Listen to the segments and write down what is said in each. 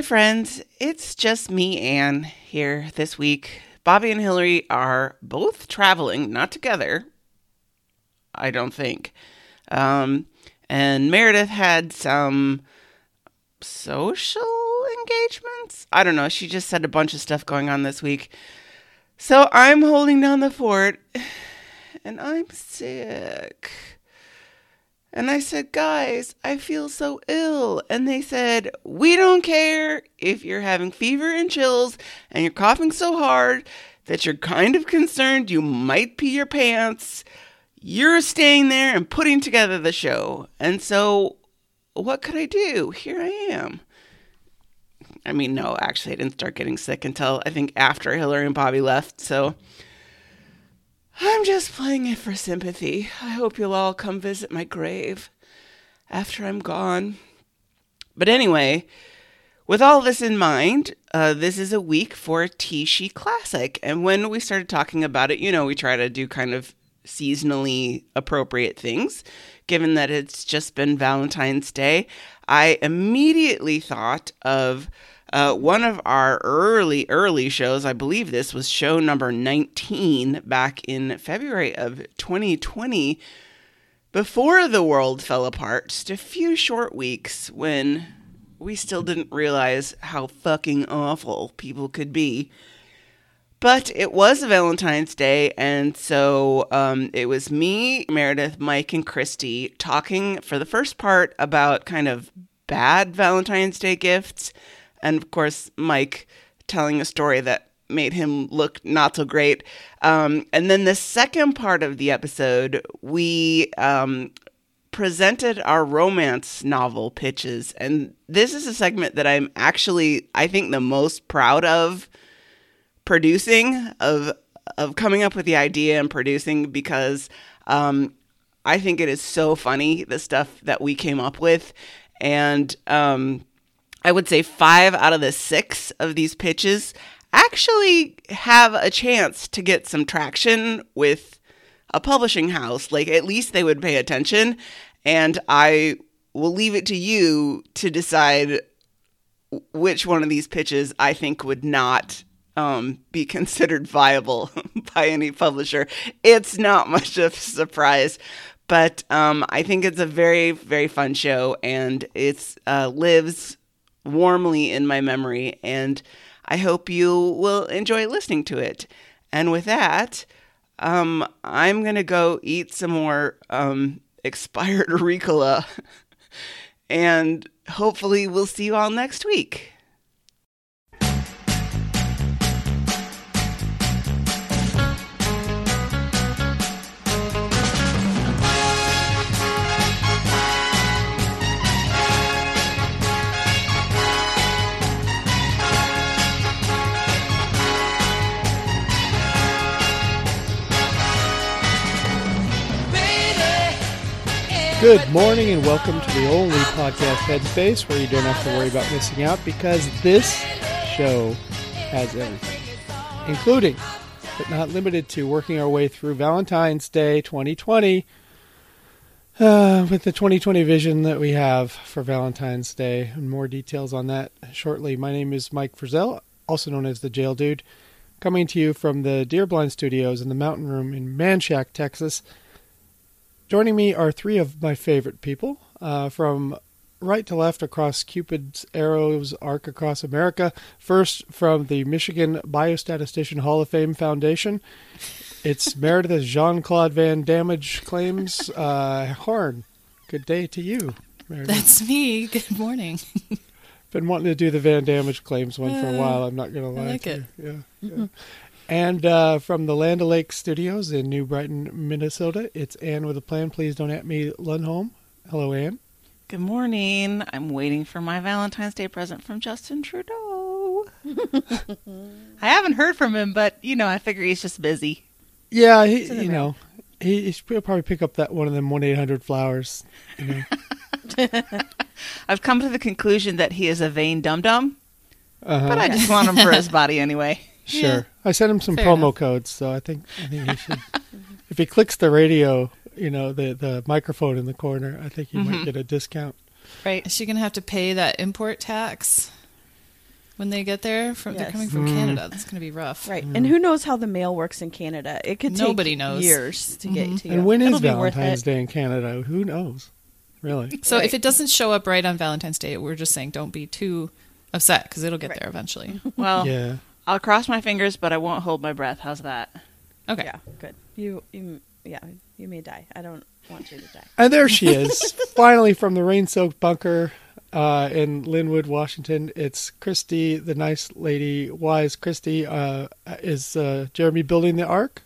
Hi, friends. It's just me, Anne, here this week. Bobby and Hillary are both traveling, not together, I don't think. Um, and Meredith had some social engagements. I don't know. She just said a bunch of stuff going on this week. So I'm holding down the fort, and I'm sick. And I said, Guys, I feel so ill. And they said, We don't care if you're having fever and chills and you're coughing so hard that you're kind of concerned you might pee your pants. You're staying there and putting together the show. And so, what could I do? Here I am. I mean, no, actually, I didn't start getting sick until I think after Hillary and Bobby left. So, I'm just playing it for sympathy. I hope you'll all come visit my grave after I'm gone. But anyway, with all this in mind, uh, this is a week for Tishy Classic. And when we started talking about it, you know, we try to do kind of seasonally appropriate things. Given that it's just been Valentine's Day, I immediately thought of uh, one of our early, early shows, I believe this was show number 19 back in February of 2020, before the world fell apart, just a few short weeks when we still didn't realize how fucking awful people could be. But it was Valentine's Day, and so um, it was me, Meredith, Mike, and Christy talking for the first part about kind of bad Valentine's Day gifts and of course Mike telling a story that made him look not so great. Um, and then the second part of the episode, we um, presented our romance novel pitches, and this is a segment that I'm actually, I think, the most proud of producing of of coming up with the idea and producing because um, I think it is so funny the stuff that we came up with, and um, I would say five out of the six of these pitches actually have a chance to get some traction with a publishing house. Like, at least they would pay attention. And I will leave it to you to decide which one of these pitches I think would not um, be considered viable by any publisher. It's not much of a surprise. But um, I think it's a very, very fun show, and it uh, lives warmly in my memory, and I hope you will enjoy listening to it. And with that, um, I'm going to go eat some more um, expired Ricola, and hopefully, we'll see you all next week. Good morning and welcome to the only podcast headspace where you don't have to worry about missing out because this show has everything, including but not limited to working our way through Valentine's Day 2020 uh, with the 2020 vision that we have for Valentine's Day. And more details on that shortly. My name is Mike Frizzell, also known as the Jail Dude, coming to you from the Deerblind Studios in the Mountain Room in Manchac, Texas. Joining me are three of my favorite people uh, from right to left across Cupid's arrows arc across America. First, from the Michigan Biostatistician Hall of Fame Foundation, it's Meredith Jean Claude Van Damage claims uh, Horn. Good day to you, Meredith. That's me. Good morning. Been wanting to do the Van Damage claims one for a while. I'm not going to lie. I like to it. You. Yeah. yeah. And uh, from the Land O'Lakes Studios in New Brighton, Minnesota, it's Anne with a plan. Please don't at me, Lundholm. Hello, Anne. Good morning. I'm waiting for my Valentine's Day present from Justin Trudeau. I haven't heard from him, but you know, I figure he's just busy. Yeah, he, It's in the you mail. know, he, he should probably pick up that one of them one eight hundred flowers. You know, I've come to the conclusion that he is a vain dum dum, uh-huh. but I just want him for his body anyway. sure. Yeah. I sent him some Fair promo enough. codes, so I think I think he should. if he clicks the radio, you know, the the microphone in the corner, I think he Mm-hmm. might get a discount. Right. Is she going to have to pay that import tax? when they get there. From they're coming from mm. Canada. That's going to be rough. Right. Mm. And who knows how the mail works in Canada? It could take Nobody knows. years to get mm-hmm. to you. And when is It'll be worth Valentine's it. Day in Canada? Who knows? Really? So Right. if it doesn't show up right on Valentine's Day, we're just saying don't be too upset because it'll get Right. there eventually. Well, Yeah. I'll cross my fingers, but I won't hold my breath. How's that? Okay. Yeah, good. You, you, yeah, you may die. I don't want you to die. And there she is, finally from the rain-soaked bunker uh, in Lynnwood, Washington. It's Christy, the nice lady. Why is Christy? Uh, is uh, Jeremy building the ark?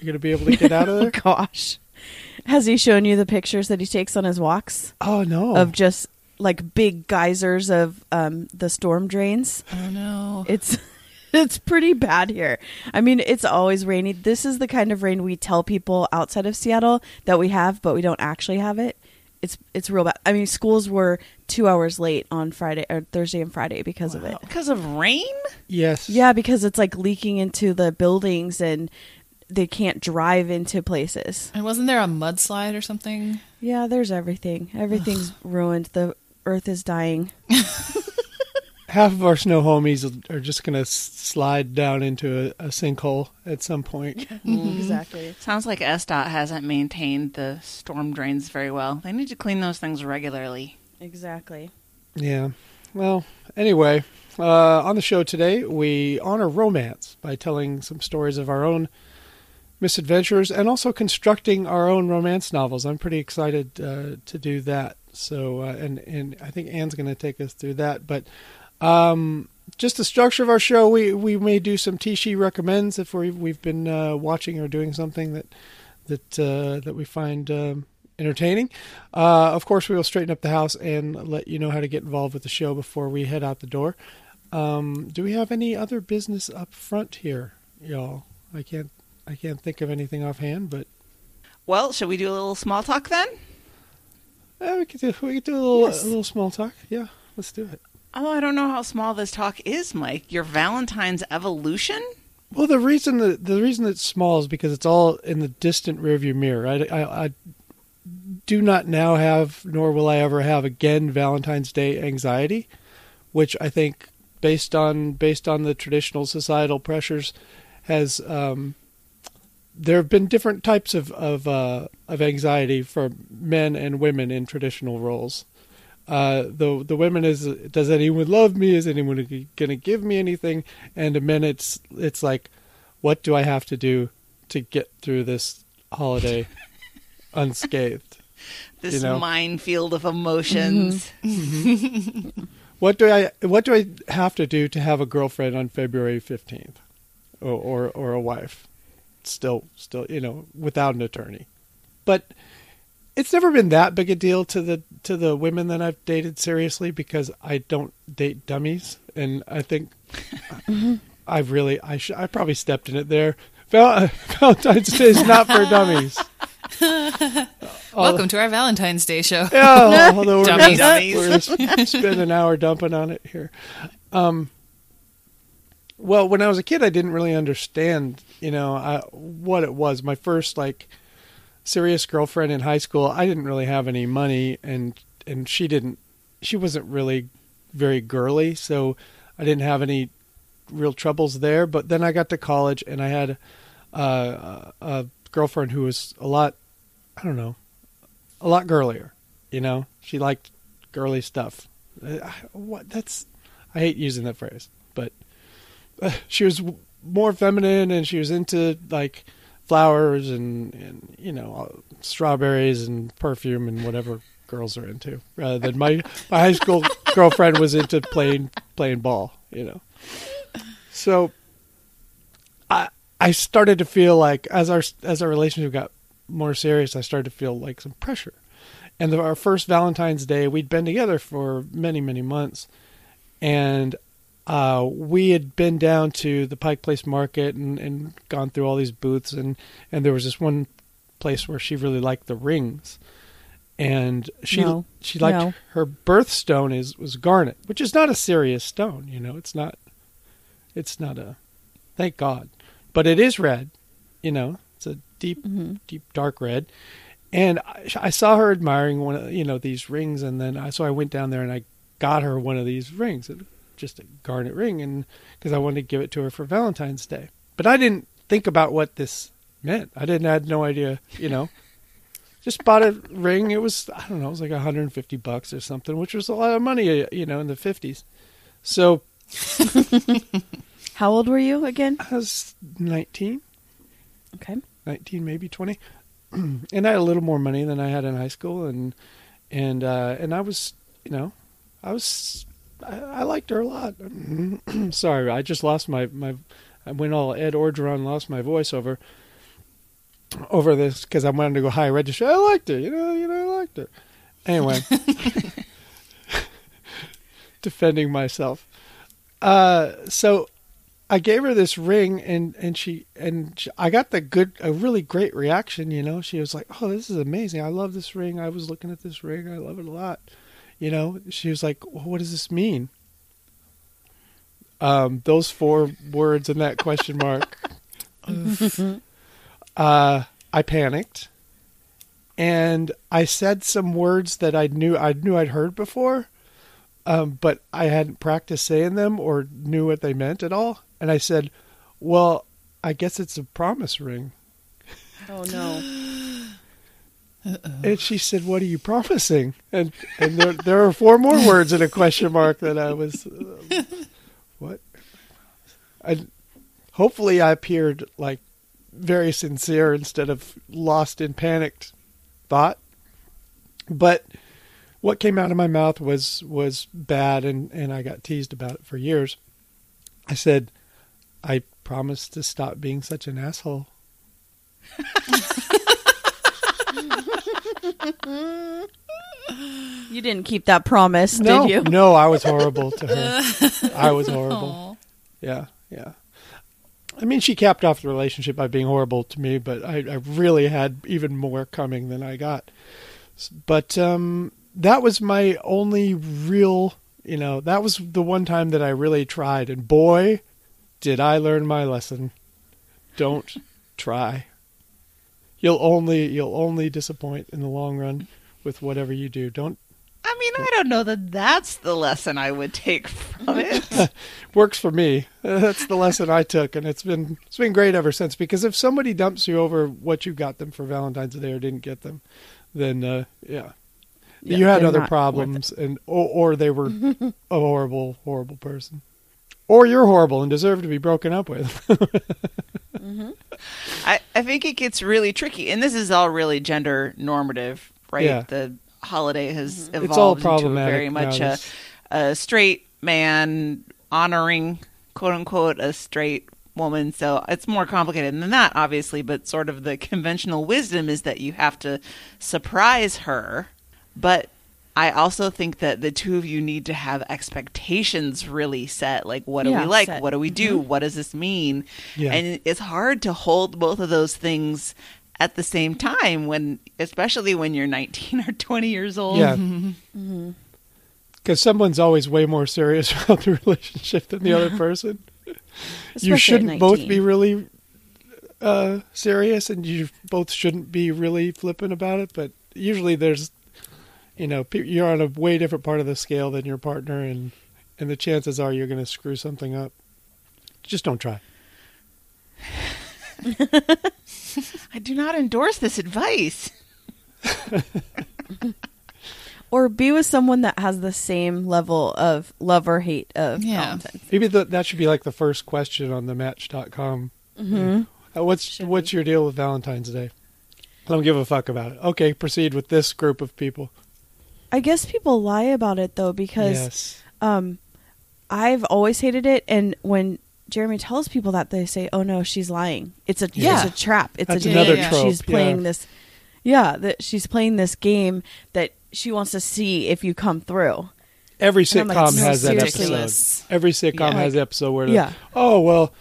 You gonna be able to get out of there? Gosh, has he shown you the pictures that he takes on his walks Oh no! of just like big geysers of um, the storm drains? Oh no. It's it's pretty bad here. I mean, it's always rainy. This is the kind of rain we tell people outside of Seattle that we have, but we don't actually have it. It's it's real bad. I mean, schools were two hours late on Friday or Thursday and Friday because of it. Because of rain? yes. Yeah, because it's like leaking into the buildings and they can't drive into places. and wasn't there a mudslide or something? Yeah, there's everything. Everything's ruined. The earth is dying. Half of our snow homies are just gonna slide down into a, a sinkhole at some point. Exactly. Sounds like SDOT hasn't maintained the storm drains very well. They need to clean those things regularly. Exactly. Yeah. Well, anyway, uh, on the show today, we honor romance by telling some stories of our own misadventures and also constructing our own romance novels. I'm pretty excited uh, to do that. So, uh, and and I think Anne's going to take us through that. But um, just the structure of our show, we we may do some Tishi recommends if we we've been uh, watching or doing something that that uh, that we find um, entertaining. Uh, of course, we will straighten up the house and let you know how to get involved with the show before we head out the door. Um, do we have any other business up front here, y'all? I can't I can't think of anything offhand, but Well, should we do a little small talk then? Uh, we could do we could do a little Yes. a little small talk. Yeah, let's do it. Oh, I don't know how small this talk is, Mike. Your Valentine's evolution? Well, the reason that the reason it's small is because it's all in the distant rearview mirror. I, I, I do not now have, nor will I ever have again, Valentine's Day anxiety, which I think, based on based on the traditional societal pressures, has um, there have been different types of of uh, of anxiety for men and women in traditional roles. Uh, the the women is does anyone love me? Is anyone going to give me anything? And the men it's it's like, what do I have to do to get through this holiday unscathed? This You know? minefield of emotions. What do I what do I have to do to have a girlfriend on February fifteenth, or, or or a wife? Still, still, you know, without an attorney. But it's never been that big a deal to the to the women that I've dated seriously because I don't date dummies, and I think I've really I sh- I probably stepped in it there. Val- Valentine's Day is not for dummies. Welcome to our Valentine's Day show. Yeah, although we're Dummies. gonna, we're gonna spend an hour dumping on it here. Um, well, when I was a kid, I didn't really understand, you know, I, what it was. My first like serious girlfriend in high school, I didn't really have any money, and and she didn't. She wasn't really very girly, so I didn't have any real troubles there. But then I got to college, and I had uh, a girlfriend who was a lot, I don't know, a lot girlier. You know, she liked girly stuff. Uh, what? That's I hate using that phrase, but she was more feminine, and she was into like flowers and and you know strawberries and perfume and whatever girls are into. Rather than my my high school girlfriend was into playing playing ball. You know, so I I started to feel like as our as our relationship got more serious, I started to feel like some pressure. And the, our first Valentine's Day, we'd been together for many many months, and uh, we had been down to the Pike Place Market and, and gone through all these booths, and, and there was this one place where she really liked the rings, and she No. she liked No. her birthstone is was garnet, which is not a serious stone, you know, it's not it's not a thank God, but it is red, you know, it's a deep Mm-hmm. deep dark red. And I, I saw her admiring one of you know these rings, and then I so I went down there and I got her one of these rings. It just a garnet ring, and because I wanted to give it to her for Valentine's Day. But I didn't think about what this meant. I didn't I had no idea, you know. Just bought a ring. It was I don't know, it was like 150 bucks or something, which was a lot of money, you know, in the 50s. So How old were you again? I was 19. Okay. 19 maybe 20 and i had a little more money than i had in high school and and uh and i was you know i was i, I liked her a lot sorry i just lost my my i went all ed orgeron lost my voice over over this because i wanted to go high register i liked her you know you know i liked her anyway defending myself uh so I gave her this ring and and she and she, I got the good a really great reaction, you know. She was like, "Oh, this is amazing. I love this ring. I was looking at this ring. I love it a lot." You know, she was like, well, "What does this mean?" Um, those four words and that question mark. uh, I panicked, and I said some words that I knew I knew I'd heard before, um, but I hadn't practiced saying them or knew what they meant at all. And I said, "Well, I guess it's a promise ring." Oh no. And she said, "What are you promising?" And and there there are four more words in a question mark that I was, uh, what? I hopefully I appeared like very sincere instead of lost in panicked thought. But what came out of my mouth was was bad, and and I got teased about it for years. I said, "I promise to stop being such an asshole." You didn't keep that promise, no, did you? No, I was horrible to her. I was horrible. Aw. Yeah, yeah. I mean, she capped off the relationship by being horrible to me, but I, I really had even more coming than I got. But um, that was my only real, you know, that was the one time that I really tried, and boy, did I learn my lesson. Don't try. You'll only you'll only disappoint in the long run with whatever you do. Don't I mean, I don't know that that's the lesson I would take from it. works for me. That's the lesson I took, and it's been it's been great ever since. Because if somebody dumps you over what you got them for Valentine's Day or didn't get them, then uh, yeah, Yeah, you had other problems, and or, or they were a horrible, horrible person, or you're horrible and deserve to be broken up with. I, I think it gets really tricky, and this is all really gender normative, right? Yeah. The holiday has mm-hmm. evolved It's all into problematic very much a, a straight man honoring, quote unquote, a straight woman. So it's more complicated than that, obviously. But sort of the conventional wisdom is that you have to surprise her, but. I also think that the two of you need to have expectations really set. Like, what do we like? set. What do we do? Mm-hmm. What does this mean? Yeah. And it's hard to hold both of those things at the same time when especially when you're 19 or 20 years old yeah, mm-hmm. mm-hmm. because someone's always way more serious about the relationship than the other person. you Especially at shouldn't both be really uh, serious, and you both shouldn't be really flippant about it. But usually, there's, you know, you're on a way different part of the scale than your partner, and and the chances are you're going to screw something up. Just don't try. i do not endorse this advice Or be with someone that has the same level of love or hate of Yeah. Valentine's. Maybe the, that should be like the first question on the Match.com. Mm-hmm. Uh, what's Should what's your deal with Valentine's Day? I don't give a fuck about it. Okay, proceed with this group of people. I guess people lie about it though because yes. um, I've always hated it, and when Jeremy tells people that, they say, "Oh no, she's lying. It's a Yeah. it's a trap. It's That's a another game. trope, She's playing yeah. this. Yeah, that she's playing this game that she wants to see if you come through. Every I'm like, sitcom has that episode. Every sitcom Yeah. has an episode where, Yeah. oh well,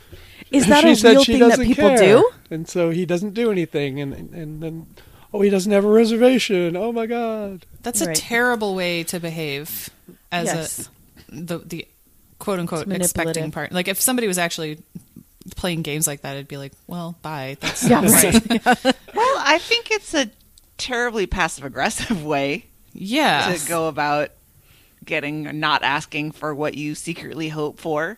Is that a real thing that people care. do? and so he doesn't do anything, and and then oh he doesn't have a reservation. Oh my god. That's a Right. terrible way to behave as Yes. a the the quote unquote expecting part. Like if somebody was actually playing games like that, it'd be like, well, bye. That's Yeah, right. well i think it's a terribly passive aggressive way Yeah. to go about getting not asking for what you secretly hope for.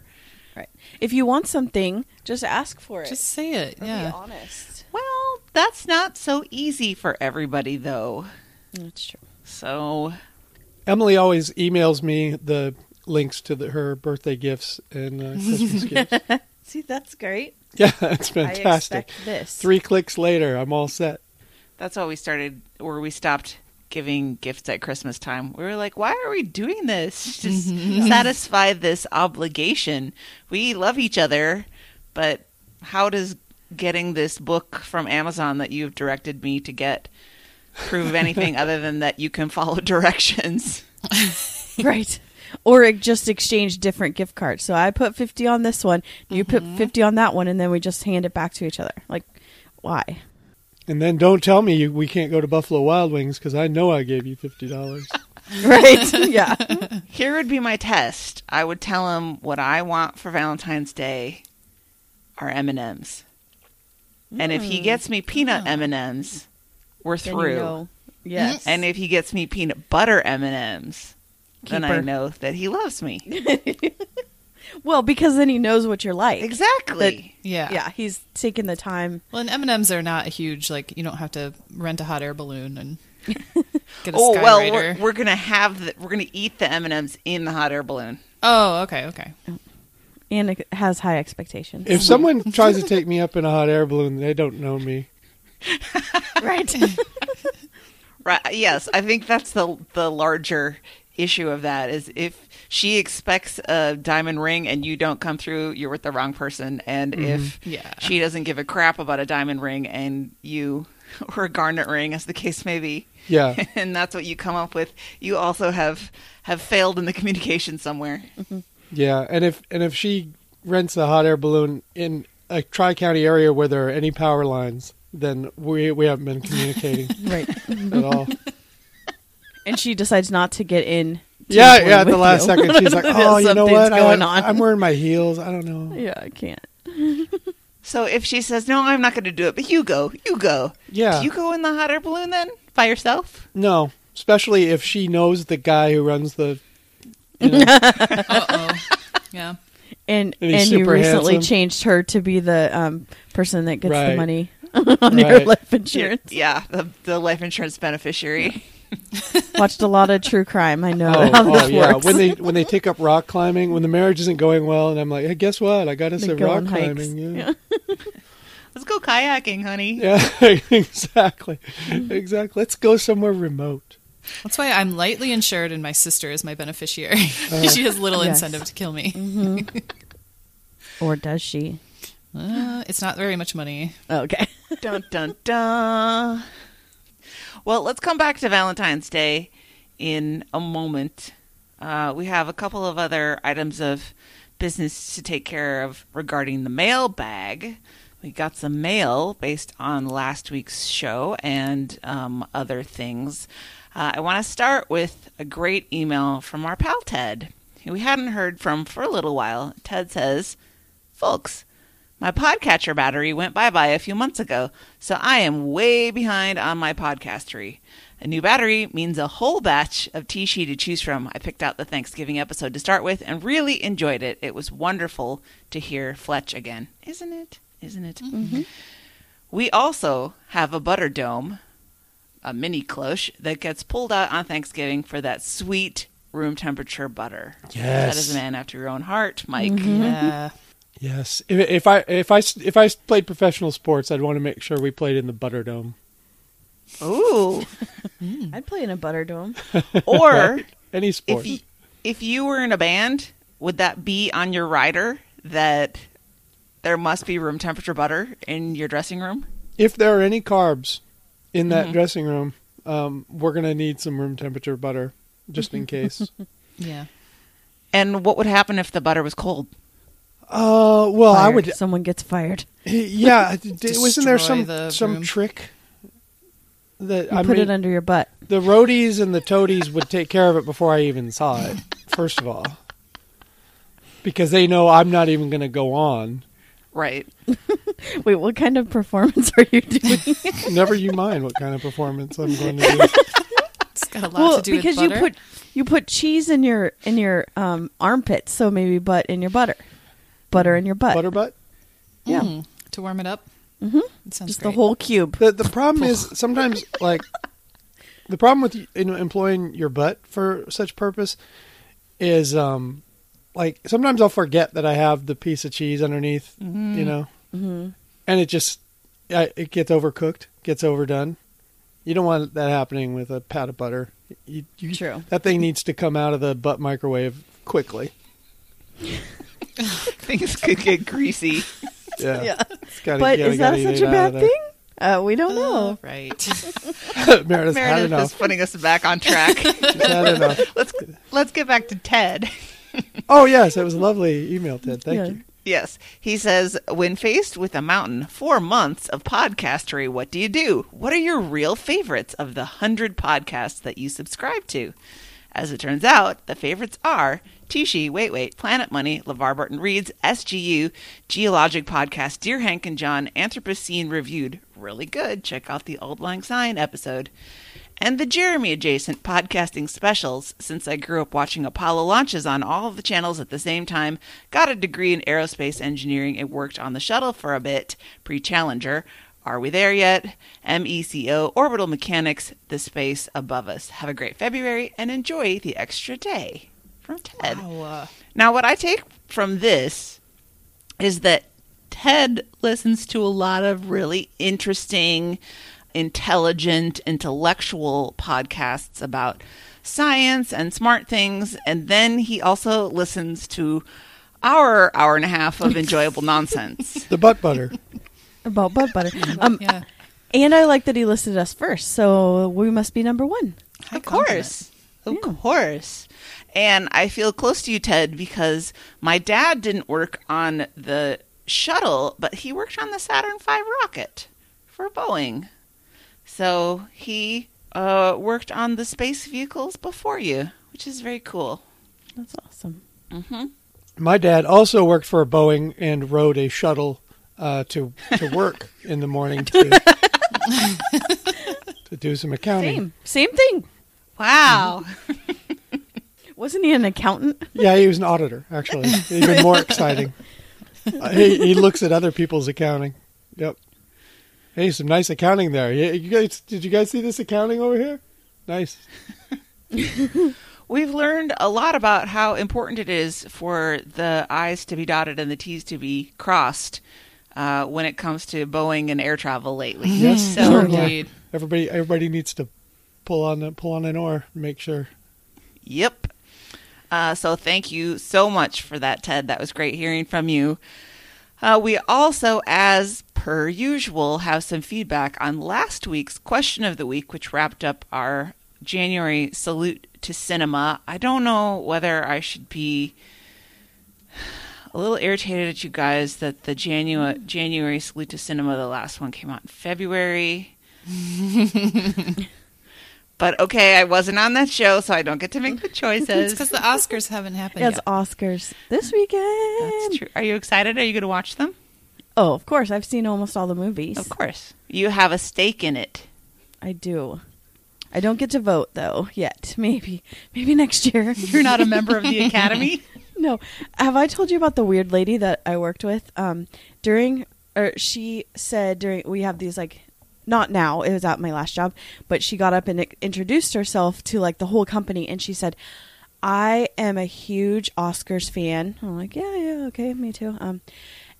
Right. If you want something, just ask for it. Just say it. Or Yeah. Be honest. Well, that's not so easy for everybody though. That's true. So Emily always emails me the links to the, her birthday gifts and uh, Christmas gifts. See, that's great. Yeah, it's I fantastic. expect this. Three clicks later, I'm all set. that's why we started where we stopped giving gifts at Christmas time. We were like, why are we doing this? Just satisfy this obligation. We love each other, but how does getting this book from Amazon that you've directed me to get prove anything other than that you can follow directions? right. Or just exchange different gift cards. So I put 50 on this one, you put mm-hmm. 50 on that one, and then we just hand it back to each other. Like, why? And then don't tell me you, we can't go to Buffalo Wild Wings because I know I gave you fifty dollars. right. yeah. Here would be my test. I would tell him what I want for Valentine's Day are M&Ms. And if he gets me peanut M&Ms, we're Then you through. know. Yes. And if he gets me peanut butter M&Ms, then I know that he loves me. well, because then he knows what you're like. exactly. Yeah. Yeah, he's taking the time. Well, and M and M's are not a huge like you don't have to rent a hot air balloon and get a oh Sky well, we're, we're gonna have the, we're gonna eat the M&Ms in the hot air balloon. Oh, okay, okay. Oh. And it has high expectations. If someone tries to take me up in a hot air balloon, they don't know me. right. Right. Yes, I think that's the the larger issue of that is if she expects a diamond ring and you don't come through, you're with the wrong person. And mm-hmm. if Yeah. she doesn't give a crap about a diamond ring and you or a garnet ring, as the case may be, Yeah, and that's what you come up with, you also have have failed in the communication somewhere. Mm-hmm. Yeah. And if and if she rents a hot air balloon in a tri county area where there are any power lines, then we we haven't been communicating right. at all. And she decides not to get in. to Yeah, the yeah. At the last you. second, she's like, "Oh, you know Something's what? going I, on. I'm wearing my heels. I don't know." Yeah, I can't. So if she says no, I'm not going to do it, but you go, you go. Yeah. Do you go in the hot air balloon then by yourself? No, especially if she knows the guy who runs the. You know, Uh oh. yeah. And And and you recently handsome. changed her to be the um, person that gets the money on your life insurance. Yeah, the, the life insurance beneficiary. Watched a lot of true crime. I know oh, how oh, this yeah. works. When they when they take up rock climbing, when the marriage isn't going well, and I'm like, hey, guess what? I got us They a rock on hikes. climbing. Yeah, Let's go kayaking, honey. yeah, exactly, exactly. Let's go somewhere remote. That's why I'm lightly insured and my sister is my beneficiary. she has little Yes. incentive to kill me. or does she? Uh, it's not very much money. Okay. dun dun dun. Well, let's come back to Valentine's Day in a moment. Uh, we have a couple of other items of business to take care of regarding the mailbag. We got some mail based on last week's show and um, other things. Uh, I want to start with a great email from our pal Ted, who we hadn't heard from for a little while. Ted says, Folks, my podcatcher battery went bye bye a few months ago, so I am way behind on my podcastery. A new battery means a whole batch of T-She to choose from. I picked out the Thanksgiving episode to start with and really enjoyed it. It was wonderful to hear Fletch again. Isn't it? Isn't it? Mm-hmm. We also have a butter dome, a mini cloche, that gets pulled out on Thanksgiving for that sweet room temperature butter. That Yes. is a man after your own heart, Mike. Mm-hmm. Yeah. Yes. If, if I if I if I played professional sports, I'd want to make sure we played in the butter dome. Ooh. Mm. I'd play in a butter dome. Or Any sport. if you, if you were in a band, would that be on your rider that there must be room temperature butter in your dressing room? if there are any carbs in that Mhm. dressing room, um, we're gonna need some room temperature butter just in case. Yeah. And what would happen if the butter was cold? Uh, well, I would. Someone gets fired. Yeah, d- d- wasn't there some the some room. trick that You I put mean, it under your butt. the roadies and the toadies would take care of it before I even saw it. First of all, because they know I'm not even going to go on. Right. Wait, what kind of performance are you doing? Never you mind what kind of performance I'm going to do. It's Got a lot well, to do because with you put you put cheese in your in your um, armpits, so maybe butt in your butter, butter in your butt. Butter butt. Yeah, Mm, to warm it up. Mm-hmm. It sounds just great. the whole cube. The the problem is sometimes like the problem with you know, employing your butt for such purpose is um like sometimes I'll forget that I have the piece of cheese underneath, Mm-hmm. you know, hmm and it just I, it gets overcooked, gets overdone. You don't want that happening with a pat of butter. You, you, True. That thing needs to come out of the butt microwave quickly. Things could get greasy. Yeah. Yeah. It's gotta- But gotta- is that gotta such a bad thing? Uh, we don't know. Oh, right. Meredith's had Meredith is putting us back on track. Had enough. let's let's get back to Ted. Oh yes, it was a lovely email, Ted. Thank Yeah. you. Yes. He says, when faced with a mountain, four months of podcastery, what do you do? What are your real favorites of the hundred podcasts that you subscribe to? As it turns out, the favorites are Tishi, Wait Wait, Planet Money, LeVar Burton Reads, SGU, Geologic Podcast, Dear Hank and John, Anthropocene Reviewed. Really good. Check out the Auld Lang Syne episode. And the Jeremy adjacent podcasting specials, since I grew up watching Apollo launches on all of the channels at the same time, got a degree in aerospace engineering, and worked on the shuttle for a bit, pre Challenger. Are we there yet? MECO, Orbital Mechanics, the space above us. Have a great February and enjoy the extra day. From Ted. Wow, Now, what I take from this is that Ted listens to a lot of really interesting, intelligent, intellectual podcasts about science and smart things. And then he also listens to our hour and a half of enjoyable nonsense. The butt butter. About butt butter. Um, yeah. and I like that he listed us first, so we must be number one. High of course. Of Yeah. course. And I feel close to you, Ted, because my dad didn't work on the shuttle, but he worked on the Saturn V rocket for Boeing. So he uh, worked on the space vehicles before you, which is very cool. That's awesome. hmm My dad also worked for Boeing and rode a shuttle uh, to to work in the morning to to do some accounting. Same, same thing. Wow. Wasn't he an accountant? Yeah, he was an auditor actually. Even more exciting. Uh, he he looks at other people's accounting. Yep. Hey, some nice accounting there. Yeah, you guys, did you guys see this accounting over here? Nice. We've learned a lot about how important it is for the I's to be dotted and the T's to be crossed uh, when it comes to Boeing and air travel lately. Yes, So. Indeed. Everybody everybody needs to pull on the, pull on an oar, make sure. Yep. Uh, so thank you so much for that, Ted. That was great hearing from you. Uh, we also, as per usual, have some feedback on last week's question of the week, which wrapped up our January salute to cinema. I don't know whether I should be a little irritated at you guys that the January January salute to cinema, the last one came out in February. but okay, I wasn't on that show, so I don't get to make the It's choices. because the Oscars haven't happened Yeah, it's yet. Oscars this weekend. That's true. Are you excited? Are you going to watch them? Oh, of course. I've seen almost all the movies. Of course. You have a stake in it. I do. I don't get to vote though yet. Maybe, maybe next year. You're not a member of the Academy? No. Have I told you about the weird lady that I worked with? Um, during, or she said during, we have these like, not now, it was at my last job, but she got up and introduced herself to like the whole company and she said, I am a huge Oscars fan. I'm like, yeah, yeah, okay, me too. Um,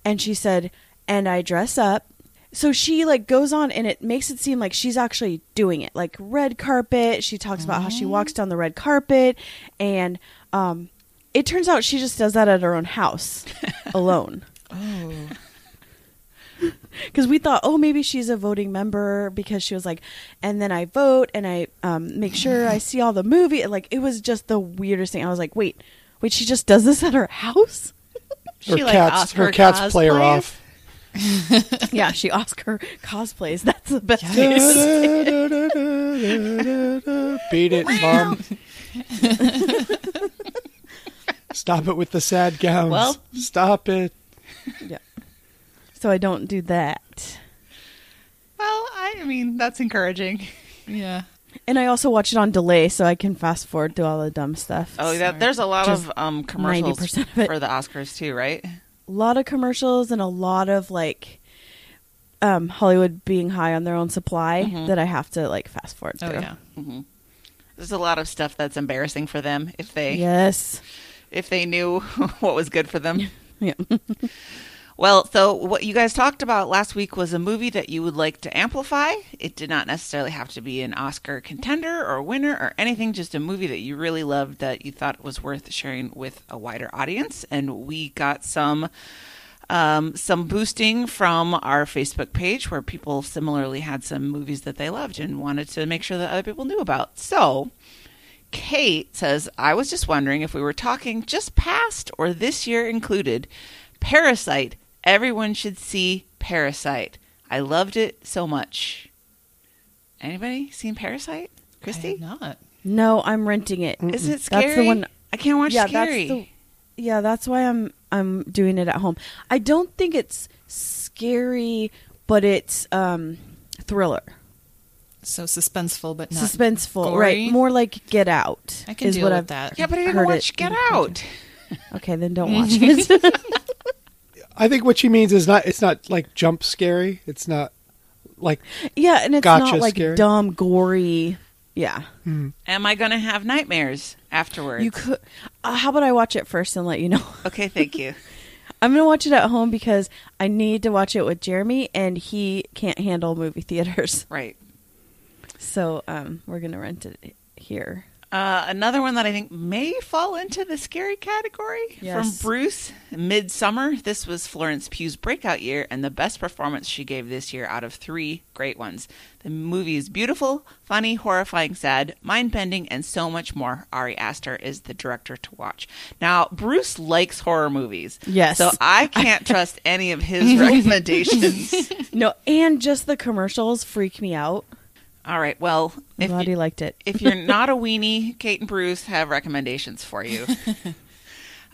and she said, and I dress up. So she like goes on and it makes it seem like she's actually doing it. Like red carpet. She talks about how she walks down the red carpet and um it turns out she just does that at her own house alone. Oh. Because we thought, oh, maybe she's a voting member because she was like, and then I vote and I um, make sure I see all the movie. Like it was just the weirdest thing. I was like, wait, wait, she just does this at her house? Her She, like, cats her Oscar cats play her off. yeah, she Oscar cosplays. That's the best. Yikes. way to say it. Beat it, mom. Stop it with the sad gowns. Well- Stop it. Yeah. So I don't do that. Well, I mean, that's encouraging. Yeah. And I also watch it on delay, so I can fast forward through all the dumb stuff. Oh, yeah. There's a lot Just of um, commercials 90% of it. for the Oscars too, right? A lot of commercials and a lot of like um, Hollywood being high on their own supply Mhm. that I have to like fast forward Oh through. yeah. hmm There's a lot of stuff that's embarrassing for them if they Yes. if they knew what was good for them. Yeah. Well, so what you guys talked about last week was a movie that you would like to amplify. It did not necessarily have to be an Oscar contender or winner or anything, just a movie that you really loved that you thought was worth sharing with a wider audience. And we got some um, some boosting from our Facebook page where people similarly had some movies that they loved and wanted to make sure that other people knew about. So Kate says, I was just wondering if we were talking just past or this year included Parasite. Everyone should see Parasite. I loved it so much. Anybody seen Parasite? I Christy? have not. No, I'm renting it. Is it scary? That's the one- I can't watch yeah, scary. that's the Yeah, that's why I'm I'm doing it at home. I don't think it's scary, but it's um thriller. So suspenseful, but not Suspenseful, gory? right? More like Get Out. I can is deal what with I've that. yeah, but I didn't watch it Get Out. Okay, then don't watch it. I think what she means is not. It's not like jump scary. It's not like yeah, and it's Gotcha, not like scary. dumb, gory. Yeah, Am I going to have nightmares afterwards? you could. Uh, how about I watch it first and let you know? Okay, thank you. I'm gonna watch it at home because I need to watch it with Jeremy, and he can't handle movie theaters. right. So um, we're gonna rent it here. Uh, another one that I think may fall into the scary category Yes. from Bruce Midsummer. This was Florence Pugh's breakout year and the best performance she gave this year out of three great ones. The movie is beautiful, funny, horrifying, sad, mind bending, and so much more. Ari Aster is the director to watch. Now, Bruce likes horror movies. Yes. So I can't trust any of his recommendations. No, and just the commercials freak me out. All right. Well, if glad you- liked it. if you're not a weenie, Kate and Bruce have recommendations for you.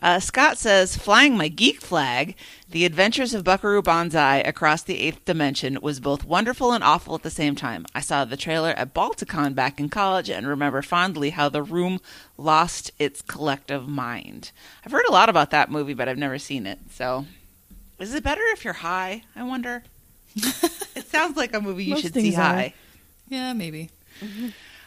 Uh, Scott says, Flying my geek flag, The Adventures of Buckaroo Banzai Across the Eighth Dimension was both wonderful and awful at the same time. I saw the trailer at Balticon back in college and remember fondly how the room lost its collective mind. I've heard a lot about that movie, but I've never seen it. So, is it better if you're high? I wonder. it sounds like a movie you Most should see are. Yeah, maybe.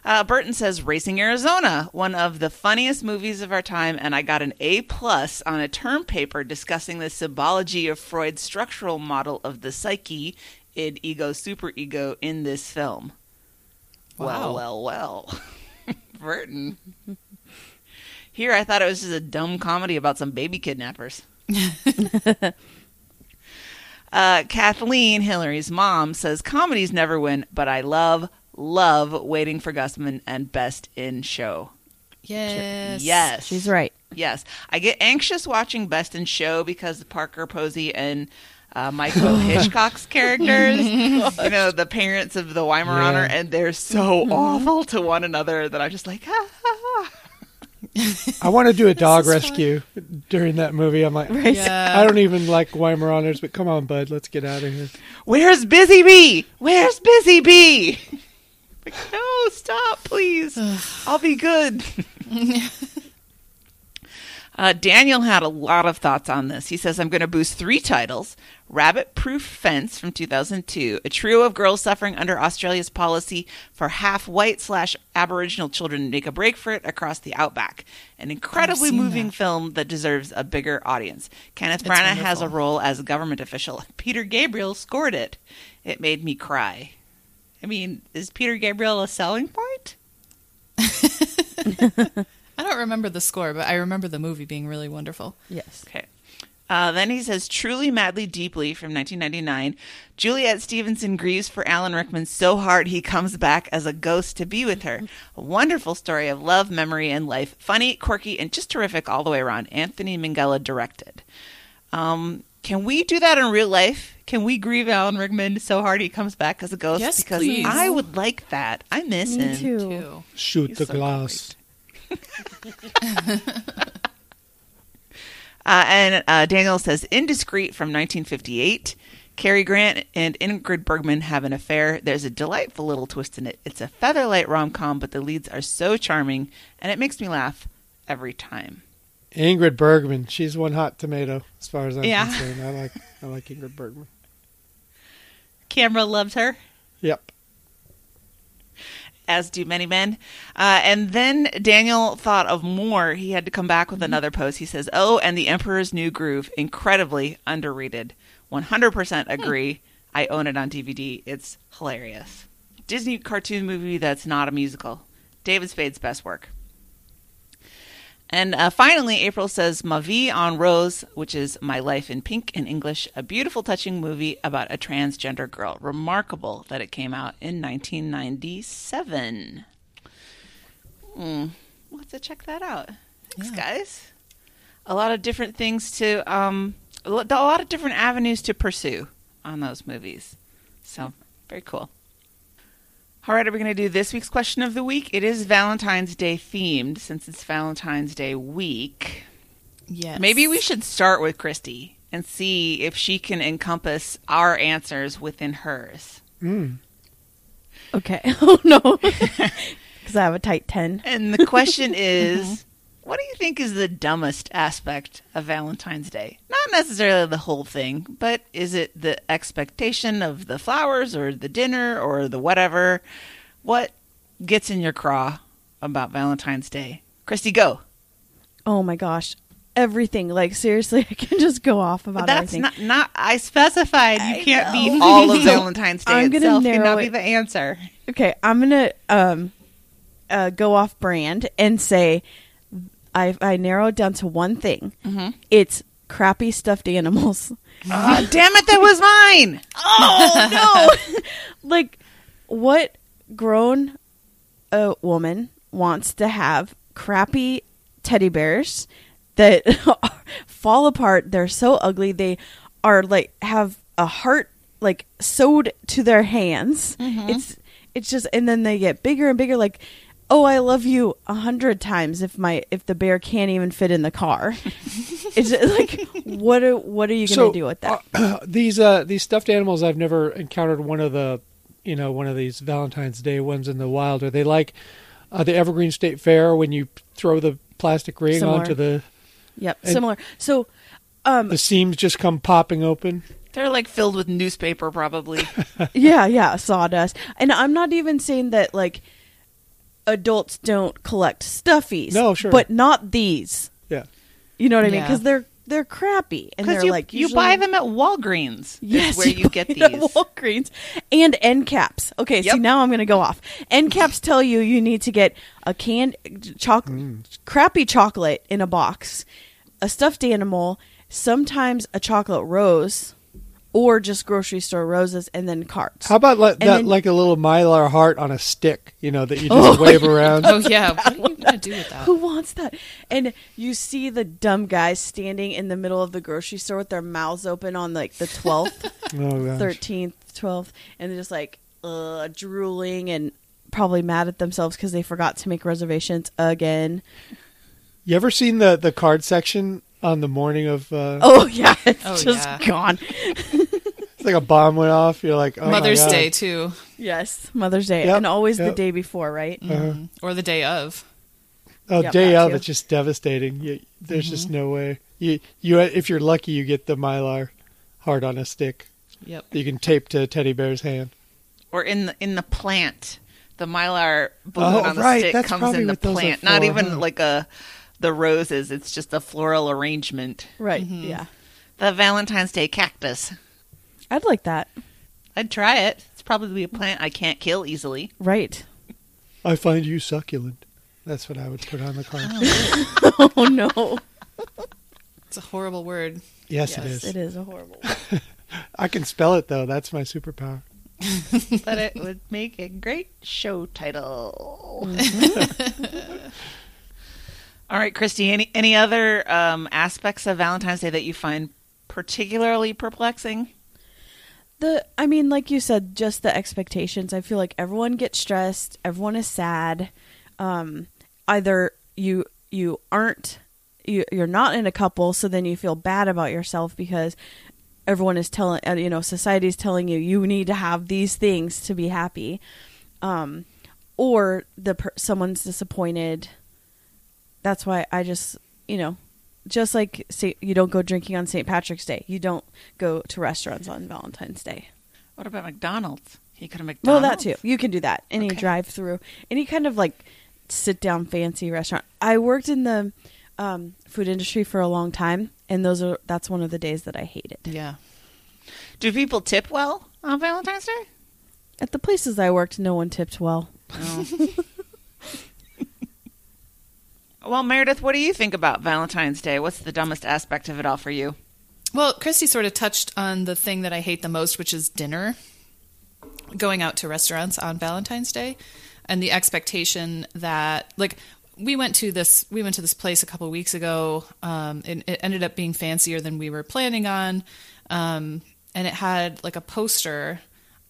Uh, Burton says Raising Arizona, one of the funniest movies of our time, and I got an A plus on a term paper discussing the symbology of Freud's structural model of the psyche, id, ego, superego in this film. Well, Wow. well, well. Burton. Here, I thought it was just a dumb comedy about some baby kidnappers. Uh, Kathleen, Hillary's mom, says comedies never win, but I love, love Waiting for Guffman and Best in Show. Yes. Yes. She's right. Yes. I get anxious watching Best in Show because Parker Posey and uh, Michael Hitchcock's characters, you know, the parents of the Weimaraner, Yeah. and they're so awful to one another that I'm just like, ah, ah, ah. I want to do a dog is fun. rescue during that movie. I'm like, Right. Yeah. I don't even like Weimaraners, but come on, bud, let's get out of here. Where's Busy Bee? Where's Busy Bee? Like, no, stop, please. I'll be good. uh, Daniel had a lot of thoughts on this. He says, I'm going to boost three titles Rabbit Proof Fence from 2002, a trio of girls suffering under Australia's policy for half white slash Aboriginal children to make a break for it across the outback. An incredibly moving that. film that deserves a bigger audience. Kenneth It's Branagh has a role as a government official. Peter Gabriel scored it. It made me cry. I mean, is Peter Gabriel a selling point? I don't remember the score, but I remember the movie being really wonderful. Yes. Okay. Uh, then he says, truly, madly, deeply from 1999. Juliet Stevenson grieves for Alan Rickman so hard he comes back as a ghost to be with her. A wonderful story of love, memory, and life. Funny, quirky, and just terrific all the way around. Anthony Minghella directed. Um, can we do that in real life? Can we grieve Alan Rickman so hard he comes back as a ghost? Yes, because please. I would like that. I miss Me him. too. Too. Shoot He's the so glass. Uh, and uh, Daniel says Indiscreet from 1958. Cary Grant and Ingrid Bergman have an affair. There's a delightful little twist in it. It's a featherlight rom com, but the leads are so charming, and it makes me laugh every time. Ingrid Bergman, she's one hot tomato as far as I'm Yeah. concerned. I like I like Ingrid Bergman. Camera loves her. Yep. As do many men. Uh, and then Daniel thought of more. He had to come back with another post. He says, Oh, and The Emperor's New Groove, incredibly underrated. 100% agree. I own it on DVD. It's hilarious. Disney cartoon movie that's not a musical. David Spade's best work. And uh, finally, April says Ma Vie en Rose, which is My Life in Pink in English, a beautiful, touching movie about a transgender girl. Remarkable that it came out in 1997. Hmm. We'll have to check that out. Thanks, Yeah. guys. A lot of different things to, um, a a lot of different avenues to pursue on those movies. So, very cool. All right, are we going to do this week's question of the week? It is Valentine's Day themed since it's Valentine's Day week. Yes. Maybe we should start with Christy and see if she can encompass our answers within hers. Mm. Okay. Oh no. Because I have a tight ten. And the question is what do you think is the dumbest aspect of Valentine's Day? Not necessarily the whole thing, but is it the expectation of the flowers or the dinner or the whatever? What gets in your craw about Valentine's Day? Christy, go. Oh my gosh. Everything. Like seriously, I can just go off about But that's everything. not not. I specified you I can't be all of Valentine's Day I'm gonna itself. narrow Cannot be it. the answer. Okay, I'm gonna um uh, go off brand and say I I narrowed down to one thing. Mm-hmm. It's crappy stuffed animals. Oh, damn it! That was mine. Oh no! like, what grown a woman wants to have crappy teddy bears that fall apart? They're so ugly. They are like have a heart like sewed to their hands. Mm-hmm. It's it's just and then they get bigger and bigger. Like, oh, I love you a hundred times if my if the bear can't even fit in the car. it's just like what are what are you gonna So, do with that? uh, these uh, these stuffed animals, I've never encountered one of the, you know, one of these Valentine's Day ones in the wild. Are they like uh, the Evergreen State Fair when you throw the plastic ring Similar. onto the Yep, similar. So, um, the seams just come popping open? They're like filled with newspaper, probably. yeah, yeah, sawdust. And I'm not even saying that like adults don't collect stuffies. No, sure. but not these. Yeah. You know what I mean? Yeah. Because they're they're crappy and Because they're you, like you buy them at Walgreens. Yes, is where you, get buy these. at Walgreens and end caps. Okay, see Yep. now I'm going to go off. End caps tell you you need to get a can choc- mm. crappy chocolate in a box, a stuffed animal, sometimes a chocolate rose, or just grocery store roses and then carts. How about like, that, then- like a little mylar heart on a stick? You know that you just wave around. Oh yeah. What are you gonna do with that? Who wants that? And you see the dumb guys standing in the middle of the grocery store with their mouths open on like the 12th, Oh, 13th, 12th, and they're just like uh, drooling and probably mad at themselves because they forgot to make reservations again. You ever seen the the card section on the morning of? Uh, Oh, yeah. It's Oh, just yeah. gone. It's like a bomb went off. You're like, oh my Mother's God. Day too, Yes. Mother's Day. Yep, And always the day before, right? Uh-huh. Mm-hmm. or the day of. Oh, Yep, day that of, too. it's just devastating. You, there's just mm-hmm. no way. You, you, if you're lucky, you get the mylar hard on a stick Yep. that you can tape to a teddy bear's hand. Or in the in the plant, the mylar balloon Oh, on the right, stick that's comes probably in the what those are plant. Not for, even huh? like a the roses. It's just a floral arrangement. Mm-hmm. Right. Yeah. The Valentine's Day cactus. I'd like that. I'd try it. It's probably a plant I can't kill easily. Right. I find you succulent. That's what I would put on the card. Oh, no. It's a horrible word. Yes, it Yes, is. it is a horrible I can spell it though. That's my superpower. but it would make a great show title. All right, Christy. Any any other um, aspects of Valentine's Day that you find particularly perplexing? The i mean like you said just the expectations. I feel like everyone gets stressed. Everyone is sad. Um either you you aren't you, you're not in a couple so then you feel bad about yourself because everyone is telling uh, you know society is telling you you need to have these things to be happy. Um or the per- someone's disappointed. That's why i just you know just like say you don't go drinking on st patrick's day you don't go to restaurants on valentine's day What about McDonald's? He could have McDonald's. well that too you can do that any Okay. drive through any kind of like sit down fancy restaurant i worked in the um, food industry for a long time and those are that's one of the days that i hated Yeah. Do people tip well on Valentine's Day? At the places I worked, no one tipped well. Well, Meredith, what do you think about Valentine's Day? What's the dumbest aspect of it all for you? Well, Christy sort of touched on the thing that I hate the most, which is dinner. Going out to restaurants on Valentine's Day and the expectation that like we went to this we went to this place a couple weeks ago um and it ended up being fancier than we were planning on um and it had like a poster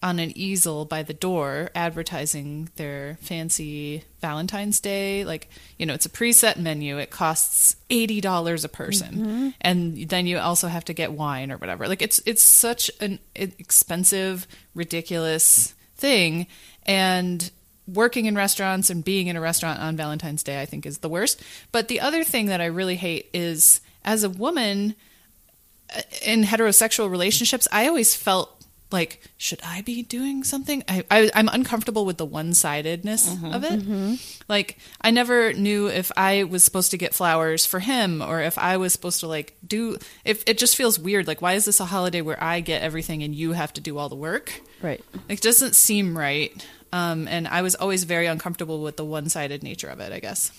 on an easel by the door advertising their fancy Valentine's Day. Like, you know, it's a preset menu. It costs $80 a person. Mm-hmm. And then you also have to get wine or whatever. Like it's it's such an expensive, ridiculous thing and working in restaurants and being in a restaurant on Valentine's Day I think is the worst. But the other thing that I really hate is as a woman uh, in heterosexual relationships, I always felt like, should I be doing something? I, I I'm uncomfortable with the one sidedness of it. Like, I never knew if I was supposed to get flowers for him or if I was supposed to like do. If it just feels weird. Like, why is this a holiday where I get everything and you have to do all the work? Right. It doesn't seem right. Um, and I was always very uncomfortable with the one sided nature of it. I guess.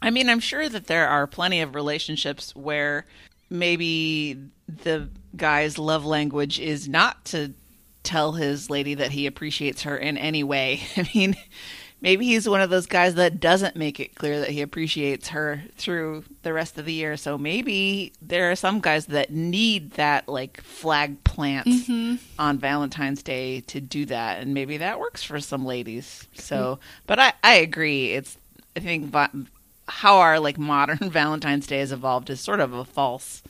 I mean, I'm sure that there are plenty of relationships where maybe the guy's love language is not to tell his lady that he appreciates her in any way. I mean, maybe he's one of those guys that doesn't make it clear that he appreciates her through the rest of the year. So maybe there are some guys that need that like flag plant mm-hmm. on Valentine's Day to do that, and maybe that works for some ladies. So, mm-hmm. but I I agree. It's I think how our like modern Valentine's Day has evolved is sort of a false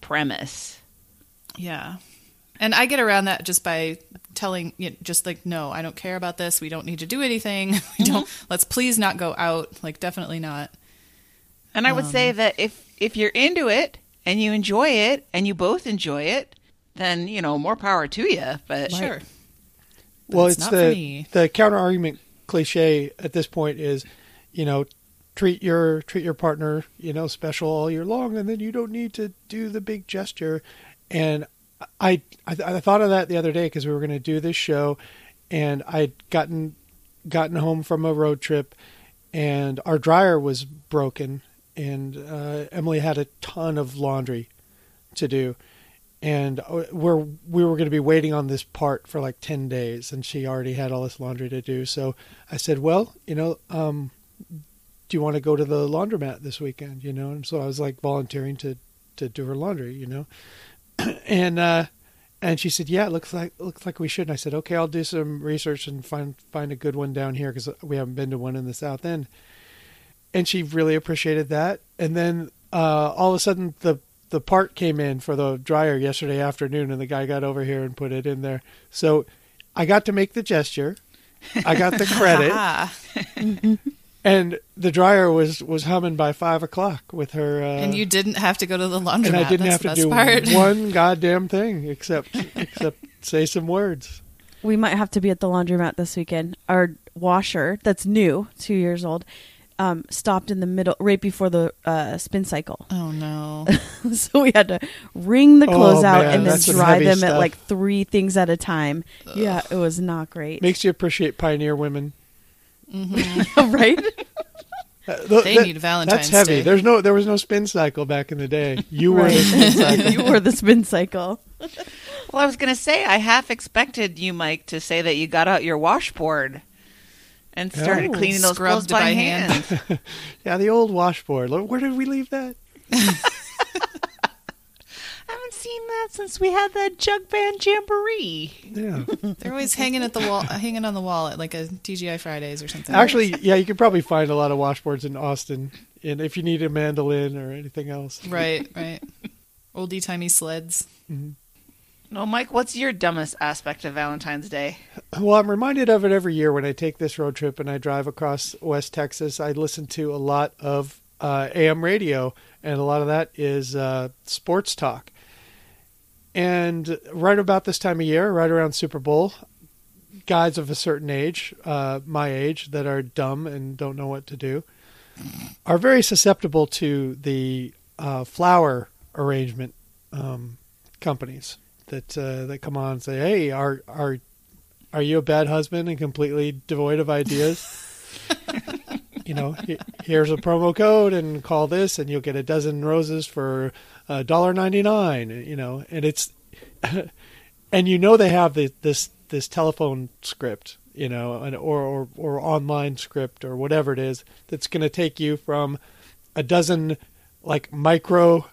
premise. Yeah. And I get around that just by telling, you know, just like, no, I don't care about this. We don't need to do anything. We don't, mm-hmm. let's please not go out. Like, definitely not. And I would say um, that if if you're into it and you enjoy it and you both enjoy it, then you know more power to you. But Sure. Well, That's it's not for the me. the counter argument cliche at this point is, you know, treat your treat your partner, you know, special all year long, and then you don't need to do the big gesture. And I I, I thought of that the other day because we were going to do this show, and I'd gotten gotten home from a road trip, and our dryer was broken, and uh, Emily had a ton of laundry to do and uh, we're we were going to be waiting on this part for like 10 days and she already had all this laundry to do so i said well you know um do you want to go to the laundromat this weekend you know? And so i was like volunteering to to do her laundry you know? And uh and she said yeah it looks like looks like we should. And i said okay i'll do some research and find find a good one down here because we haven't been to one in the south end. And she really appreciated that. And then uh all of a sudden the the part came in for the dryer yesterday afternoon and the guy got over here and put it in there. So i got to make the gesture. I got the credit and the dryer was was humming by five o'clock with her uh, and you didn't have to go to the laundromat. and i didn't That's have to do part. one goddamn thing except except say some words We might have to be at the laundromat this weekend. Our washer, that's new, two years old, um, stopped in the middle, right before the uh, spin cycle. Oh, no. so we had to wring the clothes Oh, out man, and then dry heavy them at like three things at a time. Yeah, it was not great. makes you appreciate pioneer women right? Uh, th- They that- need Valentine's That's heavy. Day. There's no, there was no spin cycle back in the day. You were the spin cycle. you were the spin cycle. well, I was going to say I half expected you, Mike, to say that you got out your washboard and started Oh. cleaning those clothes by, by hand. hand. Yeah, the old washboard. Where did we leave that? I haven't seen that since we had that jug band jamboree. Yeah. They're always hanging at the wall, hanging on the wall at like a TGI Fridays or something. Actually, yeah, you can probably find a lot of washboards in Austin. And if you need a mandolin or anything else. right, right. Oldie timey sleds. No, Mike, what's your dumbest aspect of Valentine's Day? Well, I'm reminded of it every year when I take this road trip and I drive across West Texas. I listen to a lot of uh, AM radio, and a lot of that is uh, sports talk. And right about this time of year, right around Super Bowl, guys of a certain age, uh, my age, that are dumb and don't know what to do, are very susceptible to the uh, flower arrangement um, companies that uh, that come on and say, "Hey, are are are you a bad husband and completely devoid of ideas?" you know, here's a promo code and call this, and you'll get a dozen roses for a dollar ninety nine. You know, and it's and you know they have the, this this telephone script, you know, and, or, or or online script or whatever it is that's going to take you from a dozen like micro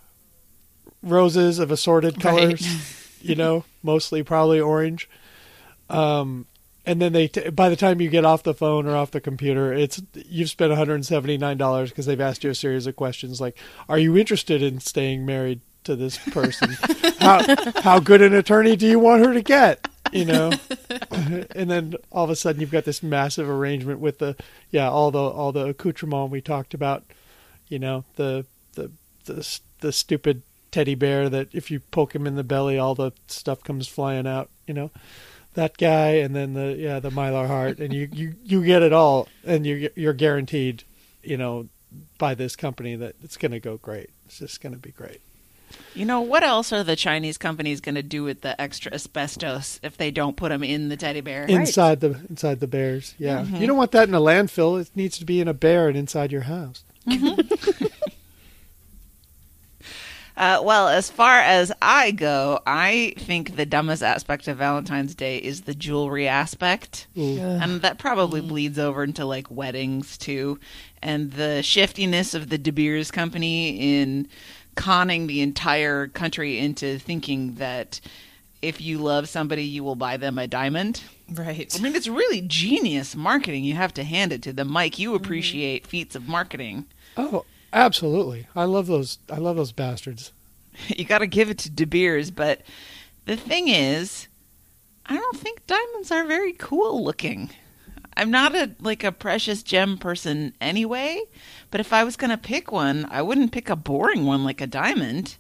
roses of assorted colors, you know, mostly probably orange. Um, and then they, t- by the time you get off the phone or off the computer, it's you've spent one hundred and seventy nine dollars because they've asked you a series of questions like, "Are you interested in staying married to this person? how how good an attorney do you want her to get? You know?" and then all of a sudden you've got this massive arrangement with the yeah all the all the accoutrement we talked about. You know the the the the stupid teddy bear that if you poke him in the belly, all the stuff comes flying out. You know that guy and then the yeah the mylar heart and you you you get it all and you you're guaranteed you know by this company that it's going to go great. It's just going to be great. You know, what else are the Chinese companies going to do with the extra asbestos if they don't put them in the teddy bear? inside the inside the bears yeah. Mm-hmm. You don't want that in a landfill. It needs to be in a bear and inside your house mm-hmm. Uh, well, as far as I go, I think the dumbest aspect of Valentine's Day is the jewelry aspect. Mm. And that probably mm. bleeds over into like weddings too. And the shiftiness of the De Beers company in conning the entire country into thinking that if you love somebody, you will buy them a diamond. Right. I mean, it's really genius marketing. You have to hand it to them. Mike, you mm-hmm. appreciate feats of marketing. oh absolutely i love those i love those bastards you got to give it to De Beers, but the thing is, I don't think diamonds are very cool looking. I'm not a like a precious gem person anyway, but if I was going to pick one, I wouldn't pick a boring one like a diamond.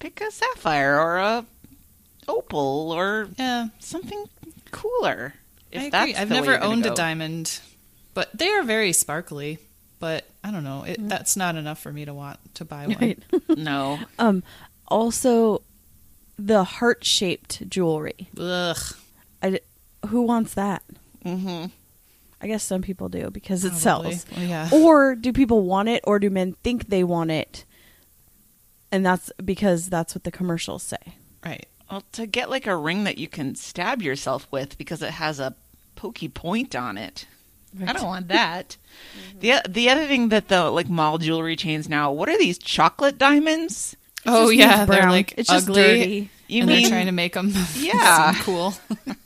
Pick a sapphire or a opal or Yeah, something cooler. If I agree. that's I've never you're owned a diamond, but they are very sparkly. But I don't know. Mm. It, that's not enough for me to want to buy one. Right. No. Um, also, the heart shaped jewelry. Ugh. I d- who wants that? hmm I guess some people do because it Probably. sells. Well, yeah. Or do people want it, or do men think they want it? And that's because that's what the commercials say. Right. Well, to get like a ring that you can stab yourself with because it has a pokey point on it. I don't want that. the The other thing that the like mall jewelry chains now, what are these chocolate diamonds? Oh yeah, they're like It's just ugly, dirty. You and mean they're trying to make them Yeah. cool.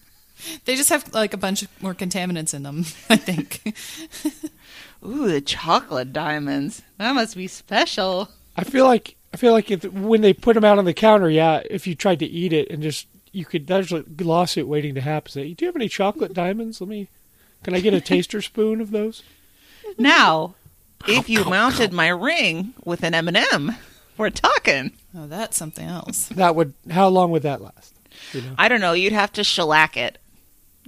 they just have like a bunch more contaminants in them. I think. ooh the chocolate diamonds? That must be special. i feel like i feel like if, when they put them out on the counter yeah if you tried to eat it and just you could there's a lawsuit waiting to happen say do you have any chocolate diamonds let me can i get a taster spoon of those Now, if you mounted my ring with an M and m we're talking. Oh, that's something else. that would how long would that last you know I don't know. You'd have to shellac it,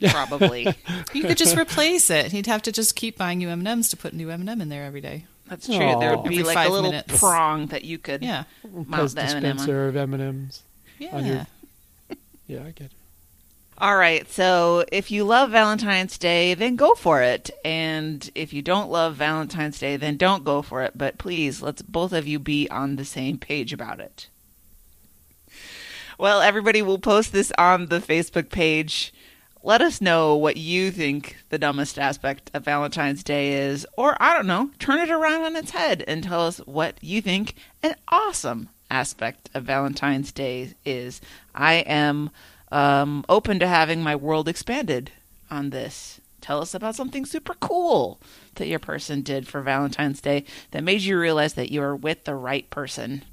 probably. You could just replace it. He'd have to just keep buying you M and M's to put new M and m in there every day. That's true. There would be Every like five a little minutes. prong that you could Yeah. mount Pez the M&M on. dispenser of m&ms Yeah. On your- yeah i get it All right, so if you love Valentine's Day, then go for it. And if you don't love Valentine's Day, then don't go for it. But please, let's both of you be on the same page about it. Well, everybody will post this on the Facebook page. Let us know what you think the dumbest aspect of Valentine's Day is. Or, I don't know, turn it around on its head and tell us what you think an awesome aspect of Valentine's Day is. I am um, open to having my world expanded on this. Tell us about something super cool that your person did for Valentine's Day that made you realize that you are with the right person.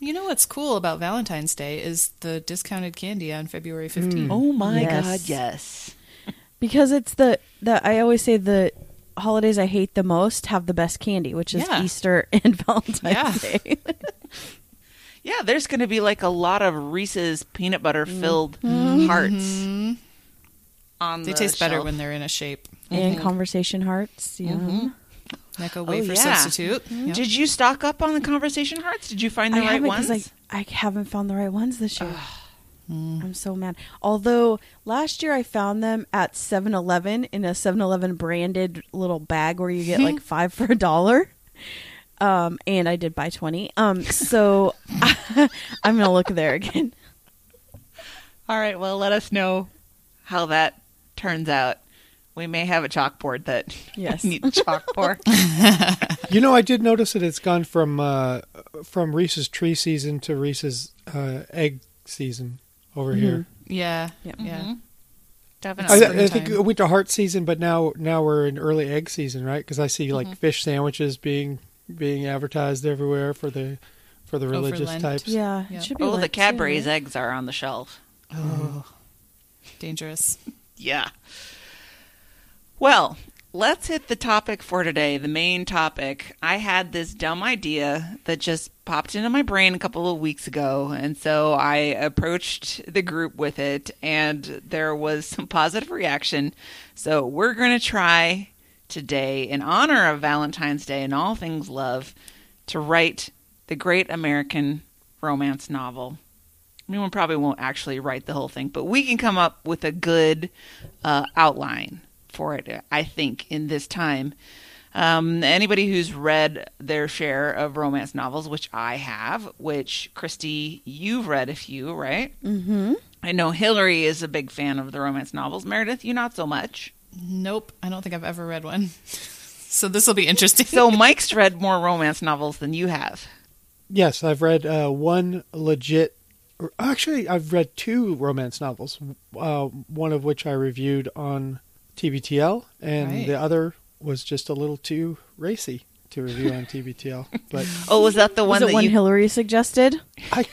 You know what's cool about Valentine's Day is the discounted candy on February 15th. Oh my Yes. god, yes. because it's the the I always say the holidays I hate the most have the best candy, which is Yeah. Easter and Valentine's Yeah. Day. Yeah, there's going to be like a lot of Reese's peanut butter mm-hmm. filled mm-hmm. hearts on They the taste better when they're in a shape. and mm-hmm. conversation hearts. Yum. Like a Oh, wafer yeah. substitute. Yep. Did you stock up on the conversation hearts? Did you find the I right ones? because I, I haven't found the right ones this year. Mm. I'm so mad. Although last year I found them at 7-Eleven in a 7-Eleven branded little bag where you get like five for a dollar. Um, and I did buy 20. Um, so I'm going to look there again. All right, well, let us know how that turns out. We may have a chalkboard that Yes. we need chalk for. You know, I did notice that it's gone from uh, from Reese's tree season to Reese's uh, egg season over here. Yeah. Yep. Yeah. I, Definitely. I think Springtime. it went to heart season, but now now we're in early egg season, right? Because I see Mm-hmm. like fish sandwiches being being advertised everywhere for the for the Oh, for religious types. Yeah, Yeah. it should be. oh, the Lent, too, Cadbury's right? eggs are on the shelf. Oh. Dangerous. Yeah. Well, let's hit the topic for today, the main topic. I had this dumb idea that just popped into my brain a couple of weeks ago, and so I approached the group with it, and there was some positive reaction. So we're going to try today, in honor of Valentine's Day and all things love, to write the great American romance novel. I mean, we probably won't actually write the whole thing, but we can come up with a good uh, outline for it, I think, in this time. Um, anybody who's read their share of romance novels, which I have, which Christy, you've read a few, right? Mm-hmm. I know Hillary is a big fan of the romance novels. Meredith, you not so much. Nope. I don't think I've ever read one. so this will be interesting. So Mike's read more romance novels than you have. Yes, I've read uh, one legit. Actually, I've read two romance novels. Uh, one of which I reviewed on TBTL, and Right. the other was just a little too racy to review on TBTL. But Oh, was that the Was one it that one you Hillary suggested? I,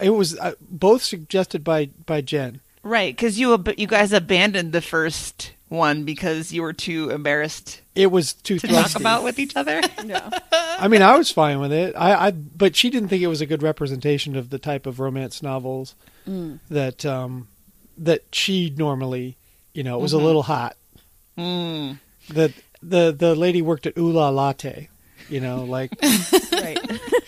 it was uh, both suggested by by Jen. right? Because you ab- you guys abandoned the first one because you were too embarrassed It was too to thrusty. talk about with each other. Yeah. I mean, I was fine with it. I, I, but she didn't think it was a good representation of the type of romance novels that um, that she normally, you know, it was a little hot. Mm. The the the lady worked at Ula Latte, you know, like right.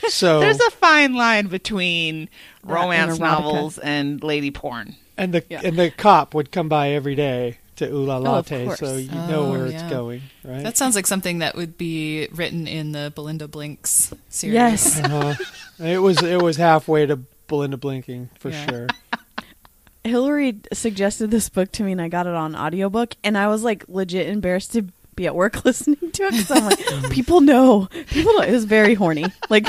so. There's a fine line between romance and novels and lady porn. and the Yeah. and the cop would come by every day to Ula of Latte, course. so you know Oh, where yeah. it's going, right? that sounds like something that would be written in the Belinda Blinks series. Yes. uh It was it was halfway to Belinda blinking for Yeah. sure. Hillary suggested this book to me, and I got it on audiobook, and I was like legit embarrassed to be at work listening to it because I'm like, people know, people know. It was very horny. Like,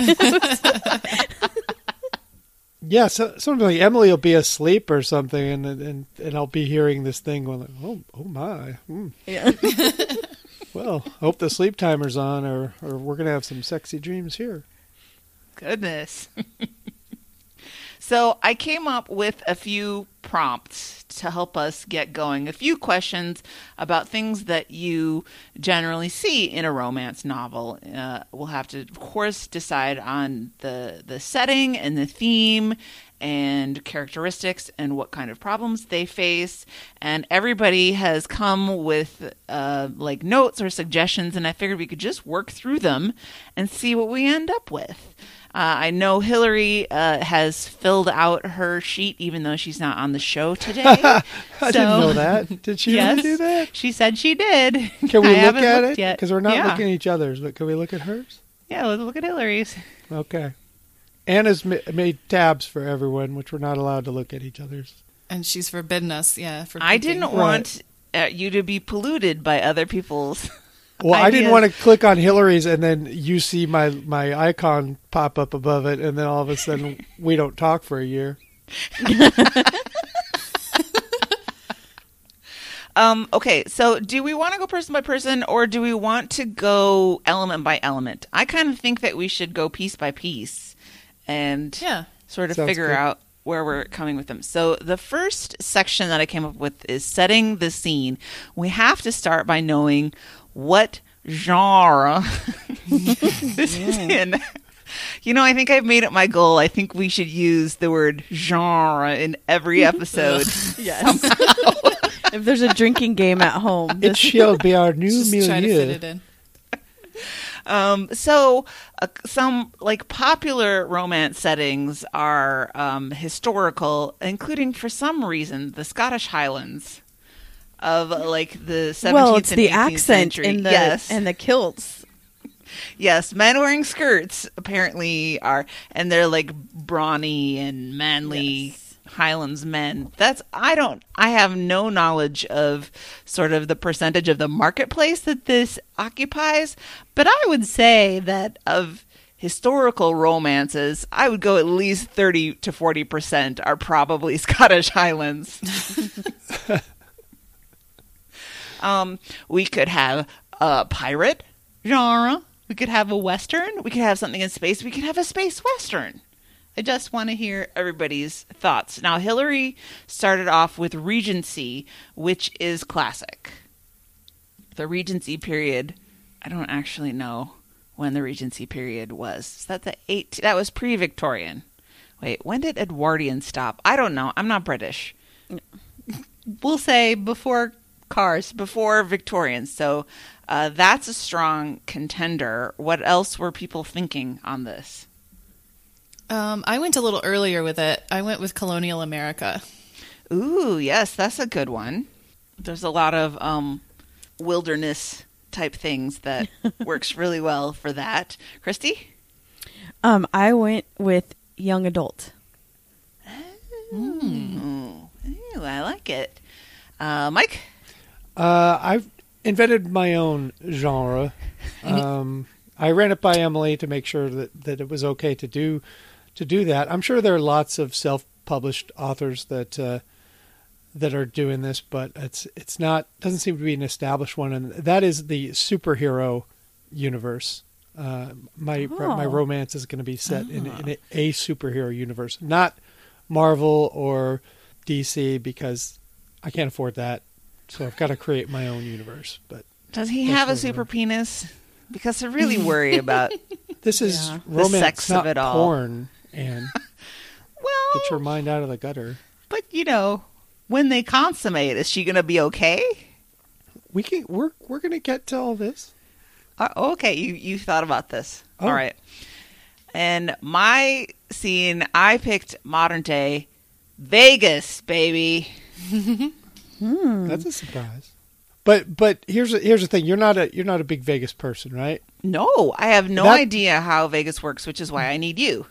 Yeah, so something like Emily will be asleep or something, and and and I'll be hearing this thing going, like, oh oh my, mm. yeah. well, hope the sleep timer's on, or or we're gonna have some sexy dreams here. Goodness. so I came up with a few prompts to help us get going. A few questions about things that you generally see in a romance novel. Uh, we'll have to, of course, decide on the the setting and the theme and characteristics and what kind of problems they face. And everybody has come with uh, like notes or suggestions, and I figured we could just work through them and see what we end up with. Uh, I know Hillary uh, has filled out her sheet, even though she's not on the show today. I So- didn't know that. Did she yes, really do that? She said she did. Can we I look at it? yet. Because we're not yeah. looking at each other's, but can we look at hers? Yeah, let's look at Hillary's. Okay. Anna's ma- made tabs for everyone, which we're not allowed to look at each other's. And she's forbidden us, yeah. For I didn't want uh, you to be polluted by other people's. Well, I didn't want to click on Hillary's and then you see my my icon pop up above it, and then all of a sudden we don't talk for a year. Um, okay, so do we want to go person by person or do we want to go element by element? I kind of think that we should go piece by piece and Yeah. sort of Sounds figure good. out where we're coming with them. So the first section that I came up with is setting the scene. We have to start by knowing what genre this is in. You know, I think I've made it my goal. I think we should use the word genre in every episode. Yes. if there's a drinking game at home, It shall be our new Just try to fit milieu. it in. Um, so uh, some like popular romance settings are um, historical, including for some reason the Scottish Highlands of like the 17th well, it's and the 18th accent century. in the yes, and the kilts. yes, men wearing skirts apparently are, and they're like brawny and manly. Highlands men. That's I don't I have no knowledge of sort of the percentage of the marketplace that this occupies, but I would say that of historical romances, I would go at least 30 to 40% are probably Scottish Highlands. um we could have a pirate genre, we could have a western, we could have something in space, we could have a space western. I just want to hear everybody's thoughts. Now, Hillary started off with Regency, which is classic. The Regency period, I don't actually know when the Regency period was. Is that the eight? That was pre-Victorian. Wait, when did Edwardian stop? I don't know. I'm not British. we'll say before cars, before Victorians. So uh, that's a strong contender. What else were people thinking on this? Um, I went a little earlier with it. I went with colonial America. Ooh, yes, that's a good one. There's a lot of um, wilderness type things that works really well for that. Christy? Um, I went with young adult. Ooh, ooh, I like it. Uh, Mike? Uh, I've invented my own genre. Um, I ran it by Emily to make sure that, that it was okay to do to do that. I'm sure there are lots of self-published authors that uh, that are doing this, but it's it's not doesn't seem to be an established one, and that is the superhero universe. Uh, my my Oh. romance is going to be set in, in a, a superhero universe, not Marvel or DC, because I can't afford that. So I've got to create my own universe. But Does he have a super penis? Because I really worry about. this is Yeah. The romance, sex of not it all. porn. And Well, get your mind out of the gutter. but you know, when they consummate, is she going to be okay? We can. We're we're going to get to all this. Uh, okay, you you thought about this. Oh. All right. And my scene, I picked modern day Vegas, baby. Hmm. That's a surprise. But but here's a, here's the thing. You're not a you're not a big Vegas person, right? No, I have no That- idea how Vegas works, which is why I need you.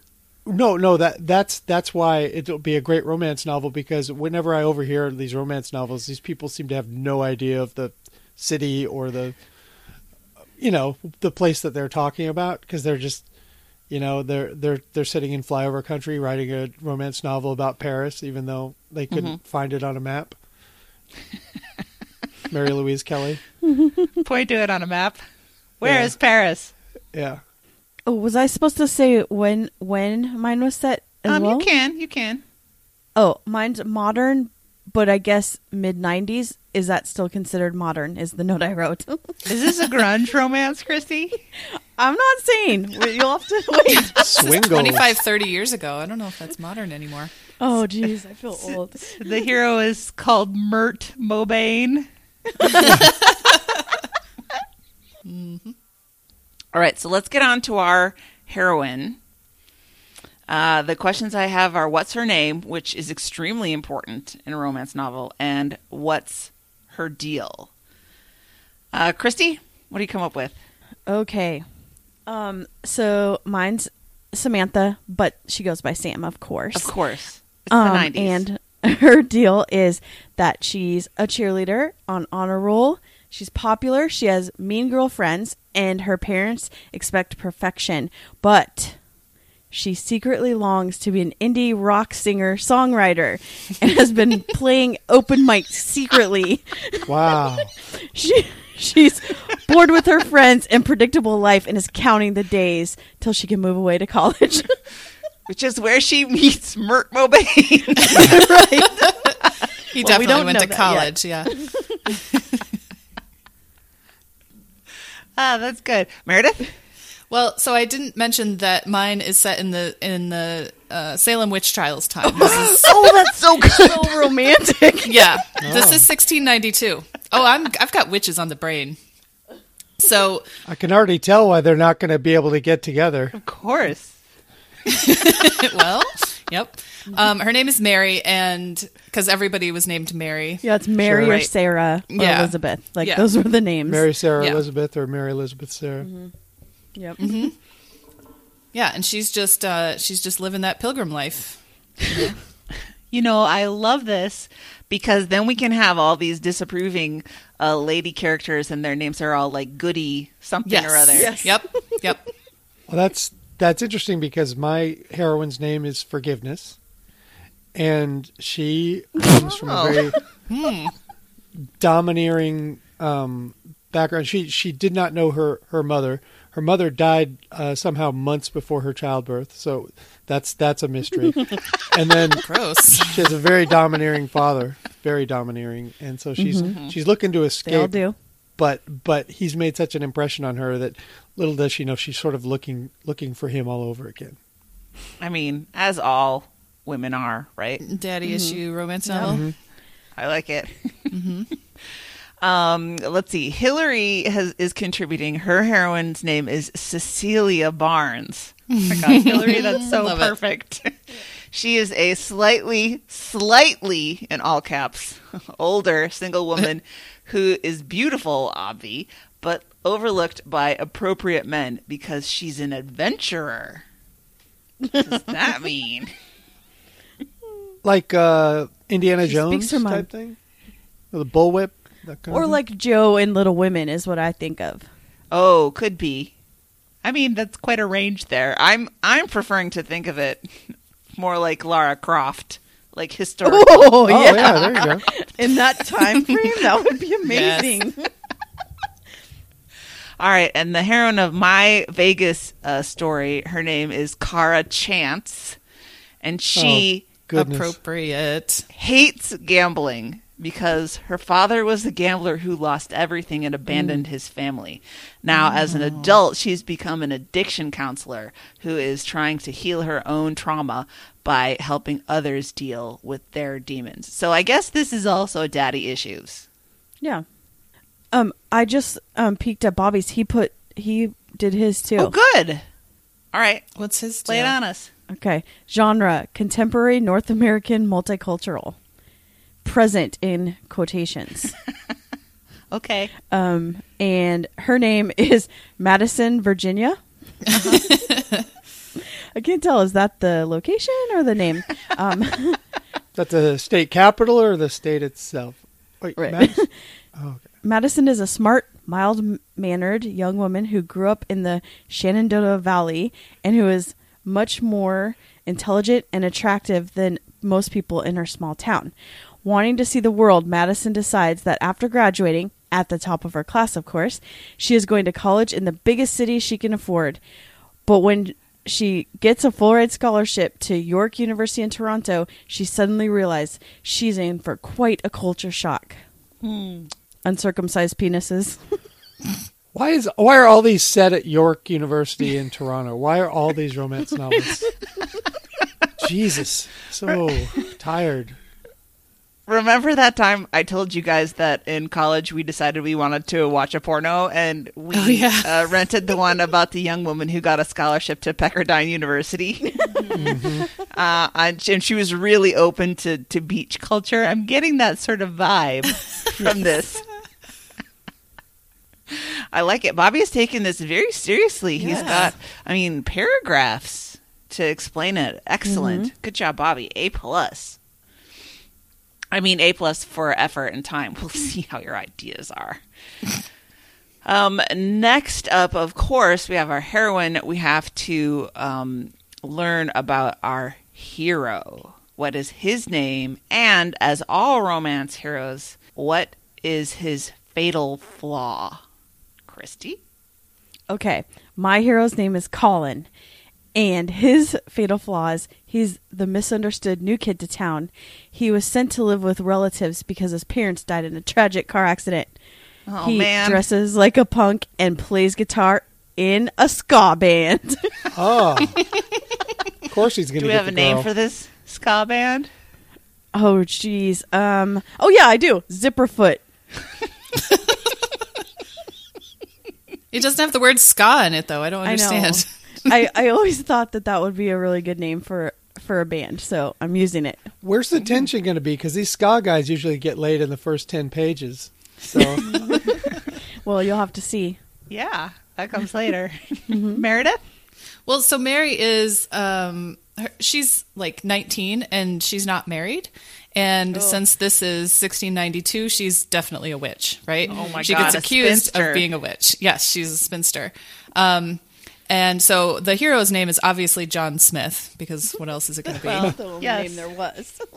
No, no. That that's that's why it'll be a great romance novel because whenever I overhear these romance novels, these people seem to have no idea of the city or the you know the place that they're talking about because they're just you know they're they're they're sitting in flyover country writing a romance novel about Paris, even though they couldn't find it on a map. Mary Louise Kelly, Point to it on a map. Where Yeah. is Paris? yeah. Oh, was I supposed to say when when mine was set as Um, well? you can, you can. Oh, mine's modern, but I guess mid '90s. Is that still considered modern? Is the note I wrote? Is this a grunge romance, Christy? I'm not saying. You'll have to wait. Swingles. 25, 30 years ago. I don't know if that's modern anymore. Oh, jeez, I feel old. The hero is called Mert Mobane. All right, so let's get on to our heroine. Uh, the questions I have are what's her name, which is extremely important in a romance novel, and what's her deal? Uh, Christy, what do you come up with? Okay. Um. So mine's Samantha, but she goes by Sam, of course. Of course. It's Um, the 90s. and her deal is that she's a cheerleader on honor roll. She's popular. She has mean girl friends, and her parents expect perfection. But she secretly longs to be an indie rock singer songwriter, and has been playing open mics secretly. Wow. She she's bored with her friends and predictable life, and is counting the days till she can move away to college. Which is where she meets Mert Mobain. Right. He Well, we definitely don't went to that college. Yeah. ah, that's good. Meredith? Well, so I didn't mention that mine is set in the in the uh, Salem witch trials time. This is, Oh, that's so good. so romantic. yeah, this is 1692. Oh, I'm I've got witches on the brain. So I can already tell why they're not going to be able to get together. Of course. well, yep. Um, her name is Mary, and because everybody was named Mary. Yeah, it's Mary Sure. or Right. Sarah or Yeah. Elizabeth. Like Yeah. those were the names. Mary Sarah Yeah. Elizabeth or Mary Elizabeth Sarah. Yep. Yeah, and she's just uh, she's just living that pilgrim life. You know, I love this because then we can have all these disapproving uh, lady characters and their names are all like goody something Yes. or other. Yes. Yep. Yep. Well, that's that's interesting because my heroine's name is Forgiveness, and she comes from a very domineering um, background. She she did not know her her mother. Her mother died uh, somehow months before her childbirth, so that's that's a mystery. and then Gross. she has a very domineering father, very domineering, and so she's she's looking to escape. They all escape. do. But but he's made such an impression on her that little does she know she's sort of looking looking for him all over again. I mean, as all women are, right? Daddy mm-hmm. issue romance novel. Mm-hmm. I like it. Mm-hmm. um, let's see. Hillary has is contributing. Her heroine's name is Cecilia Barnes. Oh my God, Hillary, that's so Love it. perfect. she is a slightly, slightly in all caps, older single woman who is beautiful, obvi, but overlooked by appropriate men because she's an adventurer. What does that mean? Like uh, Indiana She Jones speaks her mind. type thing, With the bullwhip, that kind Or of like Jo in Little Women is what I think of. Oh, could be. I mean, that's quite a range there. I'm I'm preferring to think of it more like Lara Croft, like historical. Oh, Oh yeah. there you go. In that time frame, that would be amazing. All right, and the heroine of my Vegas uh, story, her name is Cara Chance, and she Goodness. Appropriate. hates gambling because her father was a gambler who lost everything and abandoned his family. Now, as an adult, she's become an addiction counselor who is trying to heal her own trauma by helping others deal with their demons. So I guess this is also daddy issues. Yeah. Um, I just um peeked at Bobby's. He put he did his too. Oh, good. All right, What's his lay it on us. Okay. Genre: contemporary North American multicultural. Present in quotations. Okay. Um, and her name is Madison, Virginia. I can't tell. Is that the location or the name? Um, Is that the state capital or the state itself? Wait, Right. Madison? oh, okay. Madison is a smart, mild mannered young woman who grew up in the Shenandoah Valley and who is much more intelligent and attractive than most people in her small town. Wanting to see the world, Madison decides that after graduating, at the top of her class, of course, she is going to college in the biggest city she can afford. But when she gets a full ride scholarship to York University in Toronto, she suddenly realizes she's in for quite a culture shock. Hmm. Uncircumcised penises. Why is why are all these set at York University in Toronto? Why are all these romance novels? Jesus, so tired. Remember that time I told you guys that in college we decided we wanted to watch a porno and we Oh, yeah. uh, rented the one about the young woman who got a scholarship to Pepperdine University. uh, and, she, and she was really open to, to beach culture. I'm getting that sort of vibe from this. I like it. Bobby is taking this very seriously. He's got, I mean, paragraphs to explain it. Excellent. Good job, Bobby. A plus. I mean, A plus for effort and time. We'll see how your ideas are. Um, next up, of course, we have our heroine. We have to um, learn about our hero. What is his name? And as all romance heroes, what is his fatal flaw? Christy? Okay, my hero's name is Colin, And his fatal flaws, he's the misunderstood new kid to town. He was sent to live with relatives because his parents died in a tragic car accident. Oh he man. dresses like a punk and plays guitar in a ska band. Oh, of course he's going to Do to we get have the a name for this ska band? oh jeez. Um oh yeah, I do. Zipperfoot. It doesn't have the word ska in it, though. I don't I know. understand. I, I always thought that that would be a really good name for for a band, so I'm using it. Where's the tension going to be? Because these ska guys usually get laid in the first ten pages. So Well, you'll have to see. Yeah, that comes later. Meredith? Well, so Mary is um her, she's like 19 and she's not married. And since this is 1692, she's definitely a witch, right? Oh my she God, gets accused spinster. of being a witch. Yes, she's a spinster. Um, and so the hero's name is obviously John Smith because what else is it going to be? the only yes. name there was.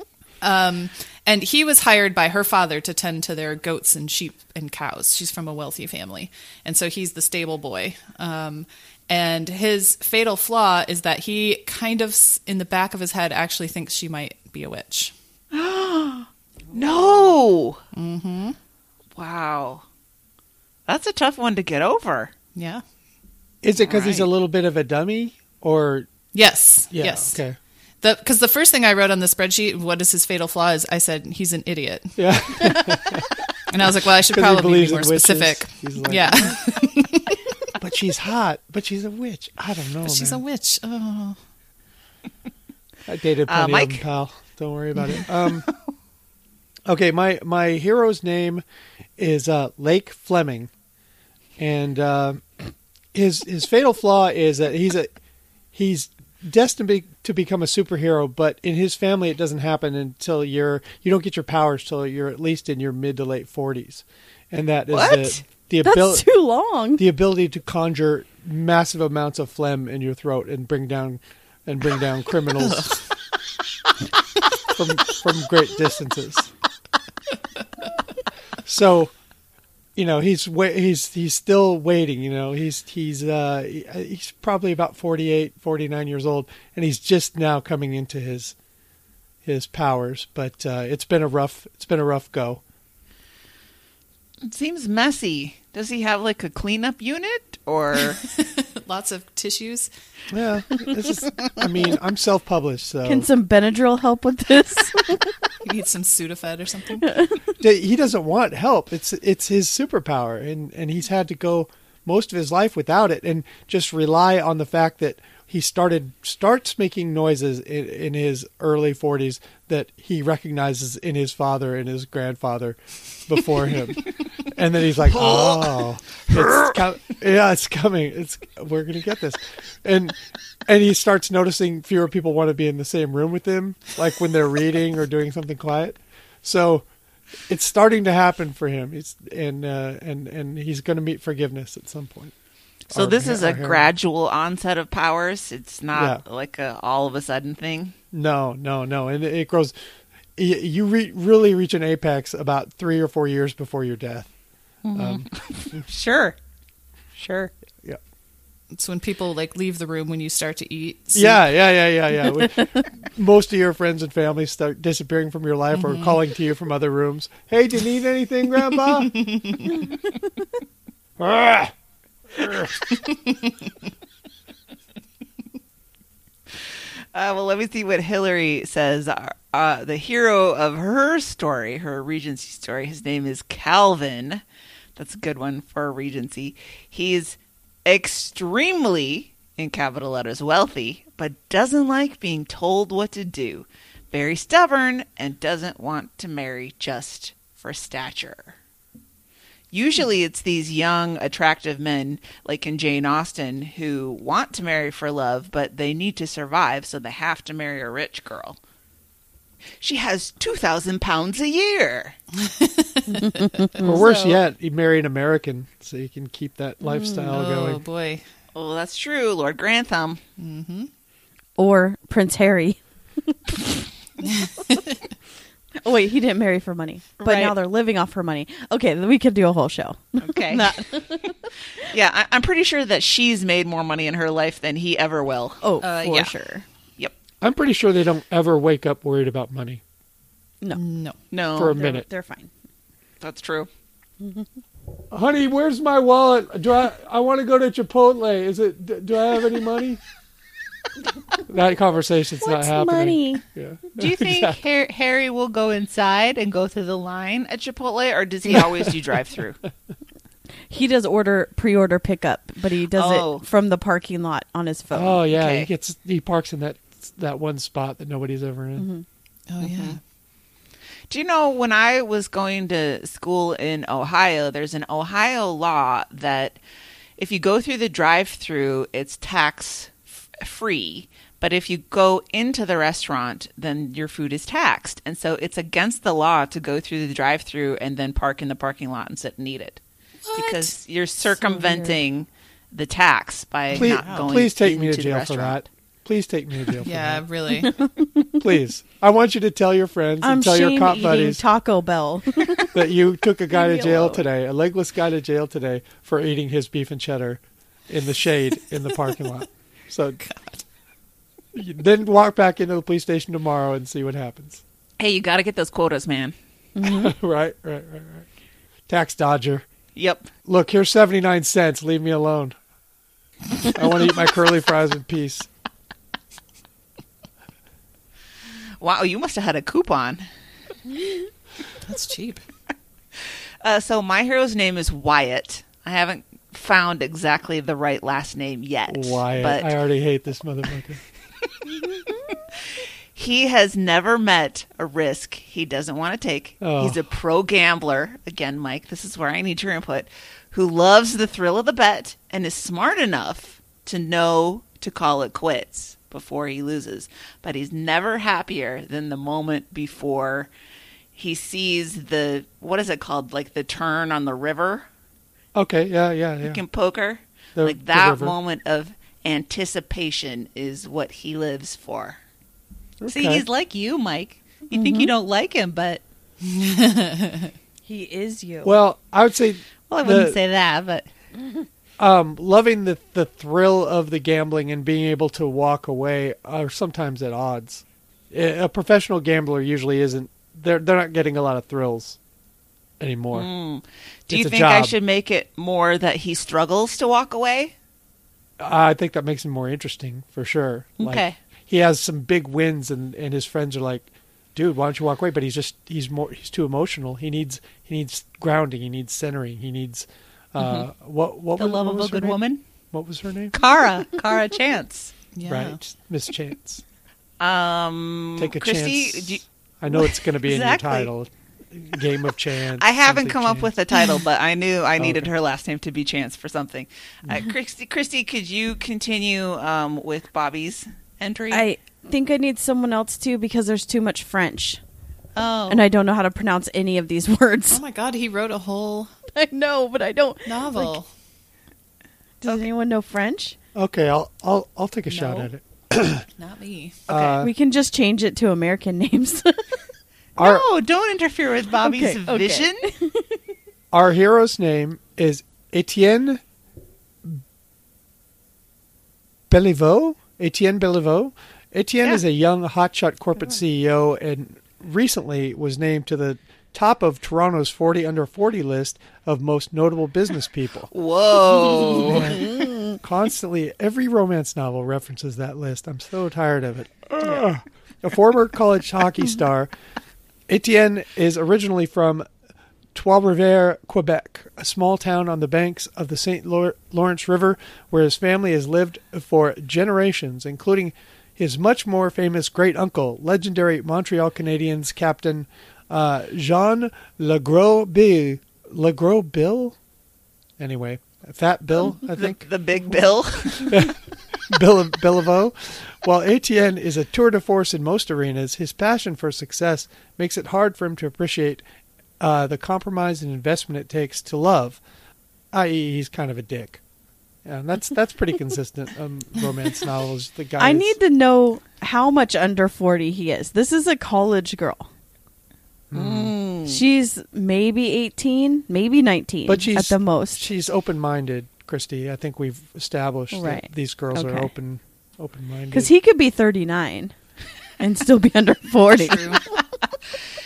Um, and he was hired by her father to tend to their goats and sheep and cows. She's from a wealthy family. And so he's the stable boy. Um, and his fatal flaw is that he kind of, in the back of his head, actually thinks she might be a witch. No. Mm-hmm. Wow. That's a tough one to get over. Yeah. Is it because he's a little bit of a dummy, or Yes. yeah? yes. Okay. Because the, first thing I wrote on the spreadsheet, what is his fatal flaw, is I said he's an idiot. Yeah. And I was like, well, I should probably be more specific. He's like, yeah. but she's hot. But she's a witch. I don't know. but she's a witch. Oh. I dated Uh, plenty of them, pal. Don't worry about it. Um, okay, my my hero's name is uh, Lake Fleming, and uh, his his fatal flaw is that he's a he's destined be, to become a superhero, but in his family it doesn't happen until you're you don't get your powers till you're at least in your mid to late forties, and that is What? the the That's ability too long. the ability to conjure massive amounts of phlegm in your throat and bring down and bring down criminals from from great distances. So, you know, he's he's he's still waiting, you know. He's he's uh he's probably about 48, 49 years old and he's just now coming into his his powers, but uh it's been a rough it's been a rough go. It seems messy. Does he have like a cleanup unit or Lots of tissues. Yeah, this is. I mean, I'm self-published, so Can some Benadryl help with this? You need some Sudafed or something. He doesn't want help. It's it's his superpower, and and he's had to go most of his life without it, and just rely on the fact that he started starts making noises in, in his early 40s that he recognizes in his father and his grandfather before him, and then he's like, oh, it's com- yeah, it's coming. It's we're gonna get this, and and he starts noticing fewer people want to be in the same room with him, like when they're reading or doing something quiet. So it's starting to happen for him. He's and uh, and and he's going to meet forgiveness at some point. So Our- this is a our gradual onset of powers. It's not Yeah. like a all of a sudden thing. No, no, no, and it, it grows. You re- really reach an apex about three or four years before your death. Um, Sure. Sure. yeah, It's when people like leave the room when you start to eat. soup. yeah, yeah, yeah, yeah, yeah. When most of your friends and family start disappearing from your life or calling to you from other rooms. Hey, do you need anything, Grandpa? Ah! Uh, well, let me see what Hillary says. Uh, uh, the hero of her story, her Regency story, his name is Calvin. That's a good one for Regency. He's extremely, in capital letters, wealthy, but doesn't like being told what to do. Very stubborn and doesn't want to marry just for stature. Usually it's these young, attractive men, like in Jane Austen, who want to marry for love, but they need to survive, so they have to marry a rich girl. She has 2,000 pounds a year. Or worse So- yet, you marry an American so you can keep that lifestyle Oh going. Oh boy. Oh, that's true, Lord Grantham. or Prince Harry? or wait, he didn't marry for money, but Right. now they're living off her money. Okay, then we could do a whole show. Okay. That- yeah, I, I'm pretty sure that she's made more money in her life than he ever will. oh, Uh, for yeah. sure. Yep. I'm pretty sure they don't ever wake up worried about money No, No. No, for a they're, minute. they're fine. that's true. Honey, where's my wallet? Do I I want to go to Chipotle? Is it do I have any money? that conversation's not What's happening. money? Yeah. Do you think Exactly. Har- Harry will go inside and go through the line at Chipotle, or does he always do drive-through? He does order pre-order pickup, but he does Oh. it from the parking lot on his phone. Oh yeah, Okay. he gets he parks in that that one spot that nobody's ever in. Mm-hmm. Oh mm-hmm. yeah. Do you know when I was going to school in Ohio, there's an Ohio law that if you go through the drive-through, it's tax f- free. But if you go into the restaurant, then your food is taxed. And so it's against the law to go through the drive-through and then park in the parking lot and sit and eat it. Because you're circumventing the tax by Please, not going please take me to the jail for that. Please take me to jail Yeah, that. really. Please, I want you to tell your friends I'm and tell your cop buddies Taco Bell. that you took a guy to jail alone. today, a legless guy to jail today for eating his beef and cheddar in the shade in the parking lot. So you- then walk back into the police station tomorrow and see what happens. Hey, you got to get those quotas, man. right, right, right, right. Tax dodger. Yep. Look, here's 79 cents. Leave me alone. I want to eat my curly fries in peace. Wow, you must have had a coupon. That's cheap. Uh, so my hero's name is Wyatt. I haven't found exactly the right last name yet. Wyatt. But I already hate this motherfucker. he has never met a risk he doesn't want to take. Oh. He's a pro gambler. Again, Mike, this is where I need your input. Who loves the thrill of the bet and is smart enough to know to call it quits before he loses. But he's never happier than the moment before he sees the what is it called? Like the turn on the river. Okay, yeah, yeah, yeah. in poker. The- like that moment of anticipation is what he lives for. See, he's like you, Mike. You think you mm-hmm. don't like him, but he is you. Well, I would say well, I wouldn't The- say that, but um, loving the the thrill of the gambling and being able to walk away are sometimes at odds. A professional gambler usually isn't. They're they're not getting a lot of thrills anymore. Mm. do you It's a think I should make it more that he struggles to walk away? I think that makes him more interesting for sure. Like, Okay. he has some big wins, and and his friends are like, "Dude, why don't you walk away?" But he's just he's more he's too emotional. He needs he needs grounding. He needs centering. He needs uh, what what Mm-hmm. The was, love what of was a good name? woman, What was her name? Kara, Kara Chance. Yeah. Right, Miss Chance. Um, Take a Christy, chance. do you- I know it's going to be Exactly. in your title. Game of Chance. I haven't something come up with a title, but I knew I needed Okay. her last name to be Chance for something. Uh, Christy, Christy, could you continue um, with Bobby's entry? I think I need someone else too because there's too much French, oh, and I don't know how to pronounce any of these words. Oh my god, he wrote a whole I know, but I don't. novel. Does anyone know French? Okay, I'll I'll I'll take a shot at it. Not me. Uh, we can just change it to American names. our no, don't interfere with Bobby's Okay, okay. vision. our hero's name is Etienne Beliveau. Etienne Beliveau. Etienne Yeah. is a young hotshot corporate CEO and recently was named to the top of Toronto's 40 under 40 list of most notable business people. Whoa. Constantly, every romance novel references that list. I'm so tired of it. Ugh. A former college hockey star, Etienne is originally from Trois-Rivières, Quebec, a small town on the banks of the St. Lawrence River where his family has lived for generations, including his much more famous great uncle, legendary Montreal Canadiens captain uh, Jean Le Gros Bill. Le Gros Bill? Anyway, Fat Bill, I think. the big bill. Bill Billavo. While Etienne is a tour de force in most arenas, his passion for success makes it hard for him to appreciate uh, the compromise and investment it takes to love, i.e., he's kind of a dick. Yeah, and that's that's pretty consistent um, romance novels. The guy. I is- need to know how much under 40 he is. This is a college girl. She's maybe 18, maybe 19 But she's at the most. She's open-minded, Christy. I think we've established Right. that these girls are open, open-minded. Because he could be 39 and still be under 40.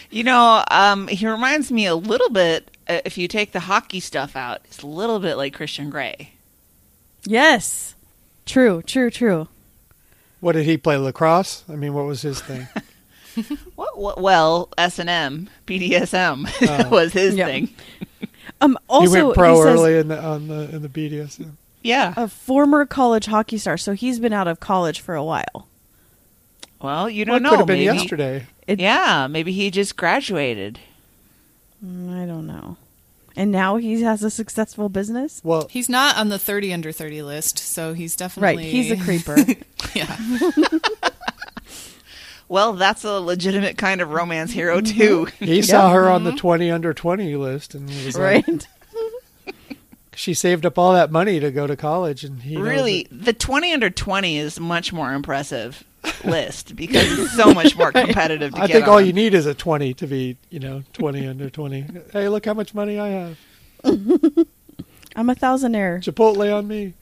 You know, um, he reminds me a little bit. Uh, if you take the hockey stuff out, it's a little bit like Christian Grey. Yes. True, true, true. what did he play? Lacrosse? I mean, what was his thing? What, what, well, S and M, BDSM Oh. was his Yeah. thing. Um, also, he went pro he says early in the on the in the BDSM. Yeah. a former college hockey star, so he's been out of college for a while. Well, you don't it know. could have been maybe. yesterday. It- Yeah, maybe he just graduated. Mm, I don't know. And now he has a successful business. Well, He's not on the 30 under 30 list, so he's definitely Right, definitely he's a creeper. yeah. Well, that's a legitimate kind of romance hero mm-hmm. too. he saw her on the mm-hmm. twenty under twenty list, and was like, right? she saved up all that money to go to college, and he really, the twenty under twenty is much more impressive list because it's so much more competitive. To I get think all you need is a twenty to be, you know, twenty under twenty. Hey, look how much money I have. I'm a thousandaire. Chipotle on me.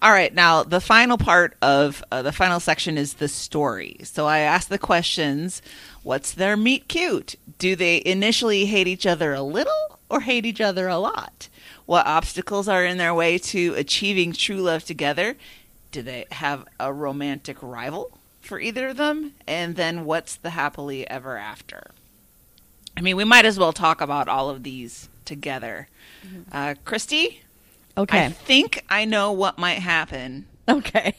All right, now the final part of uh, the final section is the story. So I ask the questions What's their meet cute? Do they initially hate each other a little or hate each other a lot? What obstacles are in their way to achieving true love together? Do they have a romantic rival for either of them? And then what's the happily ever after? I mean, we might as well talk about all of these together. Uh, Christy, I Okay. think I know what might happen, Okay.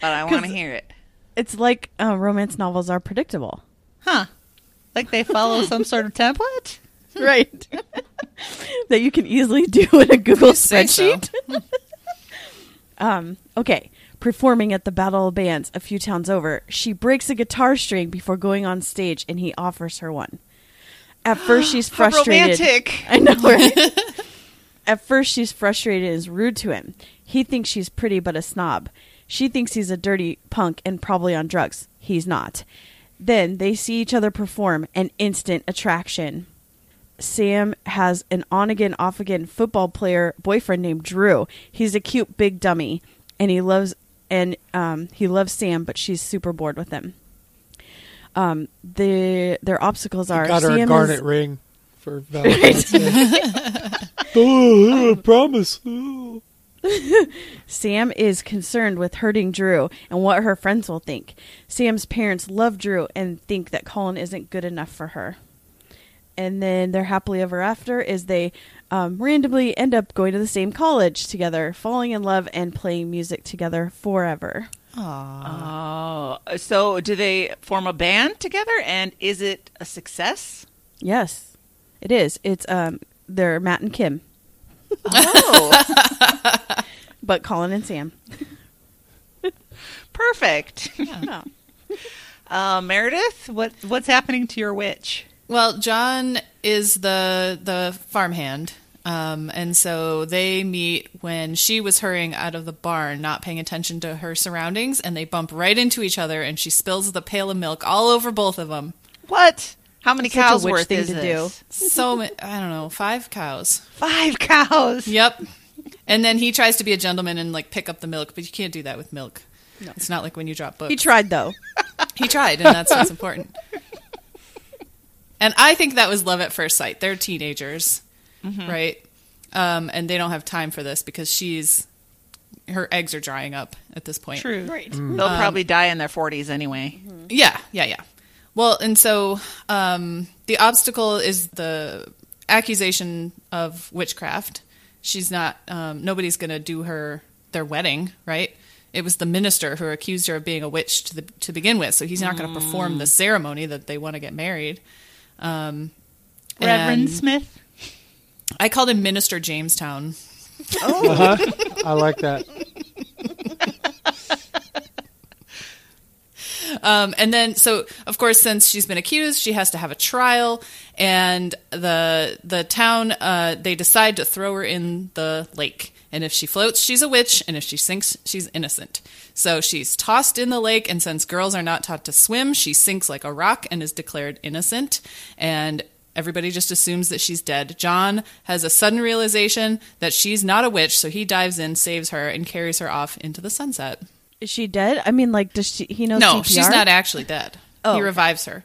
but I want to hear it. It's like uh, romance novels are predictable. Huh. Like they follow some sort of template? Right. that you can easily do in a Google say so. spreadsheet. um, okay. Performing at the Battle of Bands a few towns over, she breaks a guitar string before going on stage and he offers her one. At first, she's How frustrated. romantic. I know, right? At first, she's frustrated and is rude to him. He thinks she's pretty but a snob. She thinks he's a dirty punk and probably on drugs. He's not. Then they see each other perform, an instant attraction. Sam has an on again, off again football player boyfriend named Drew. He's a cute big dummy, and he loves and um, he loves Sam, but she's super bored with him. Um, the their obstacles are Got her Sam a is- garnet ring for Valentine's Day. oh, I promise. Oh. Sam is concerned with hurting Drew and what her friends will think. Sam's parents love Drew and think that Colin isn't good enough for her. And then their happily ever after is they um, randomly end up going to the same college together, falling in love, and playing music together forever. Oh. So do they form a band together and is it a success? Yes, it is. It's um, they're Matt and Kim, Oh. but Colin and Sam. perfect. Yeah. Uh, Meredith, what what's happening to your witch? Well, John is the the farmhand, um, and so they meet when she was hurrying out of the barn, not paying attention to her surroundings, and they bump right into each other, and she spills the pail of milk all over both of them. What? How many Such a cows witch worth thing is to this? So I don't know, five cows. Five cows. Yep. And then he tries to be a gentleman and like pick up the milk, but you can't do that with milk. It's not like when you drop books. He tried though. He tried, and that's what's important. And I think that was love at first sight. They're teenagers, mm-hmm. right? Um, and they don't have time for this because she's her eggs are drying up at this point. True. Right. Mm. They'll um, probably die in their forties anyway. Yeah, yeah, yeah. Well, and so um, the obstacle is the accusation of witchcraft. She's not. Um, nobody's going to do her their wedding, right? It was the minister who accused her of being a witch to the, to begin with, so he's not going to perform the ceremony that they want to get married. Um, Reverend Smith. I called him Minister Jamestown. Uh-huh. I like that. Um, and then, so of course, since she's been accused, she has to have a trial, and the the town uh, they decide to throw her in the lake. And if she floats, she's a witch, and if she sinks, she's innocent. So she's tossed in the lake, and since girls are not taught to swim, she sinks like a rock and is declared innocent. And everybody just assumes that she's dead. John has a sudden realization that she's not a witch, so he dives in, saves her, and carries her off into the sunset. Is she dead? I mean, like, does she? He knows. No, CPR? she's not actually dead. Oh. He revives her.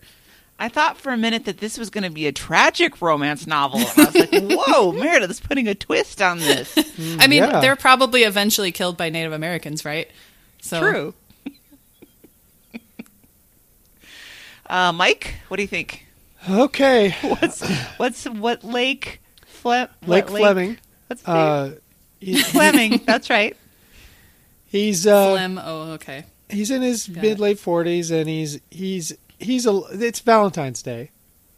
I thought for a minute that this was going to be a tragic romance novel. And I was like, whoa, Meredith's putting a twist on this. I mean, yeah. they're probably eventually killed by Native Americans, right? So True. uh, Mike, what do you think? Okay, What's what's what lake? Fle- Lake what Fleming. What's the name? Uh, Fleming. That's right. He's uh, Phlegm. Oh, okay. he's in his Got mid it. late forties, and he's he's he's a. It's Valentine's Day,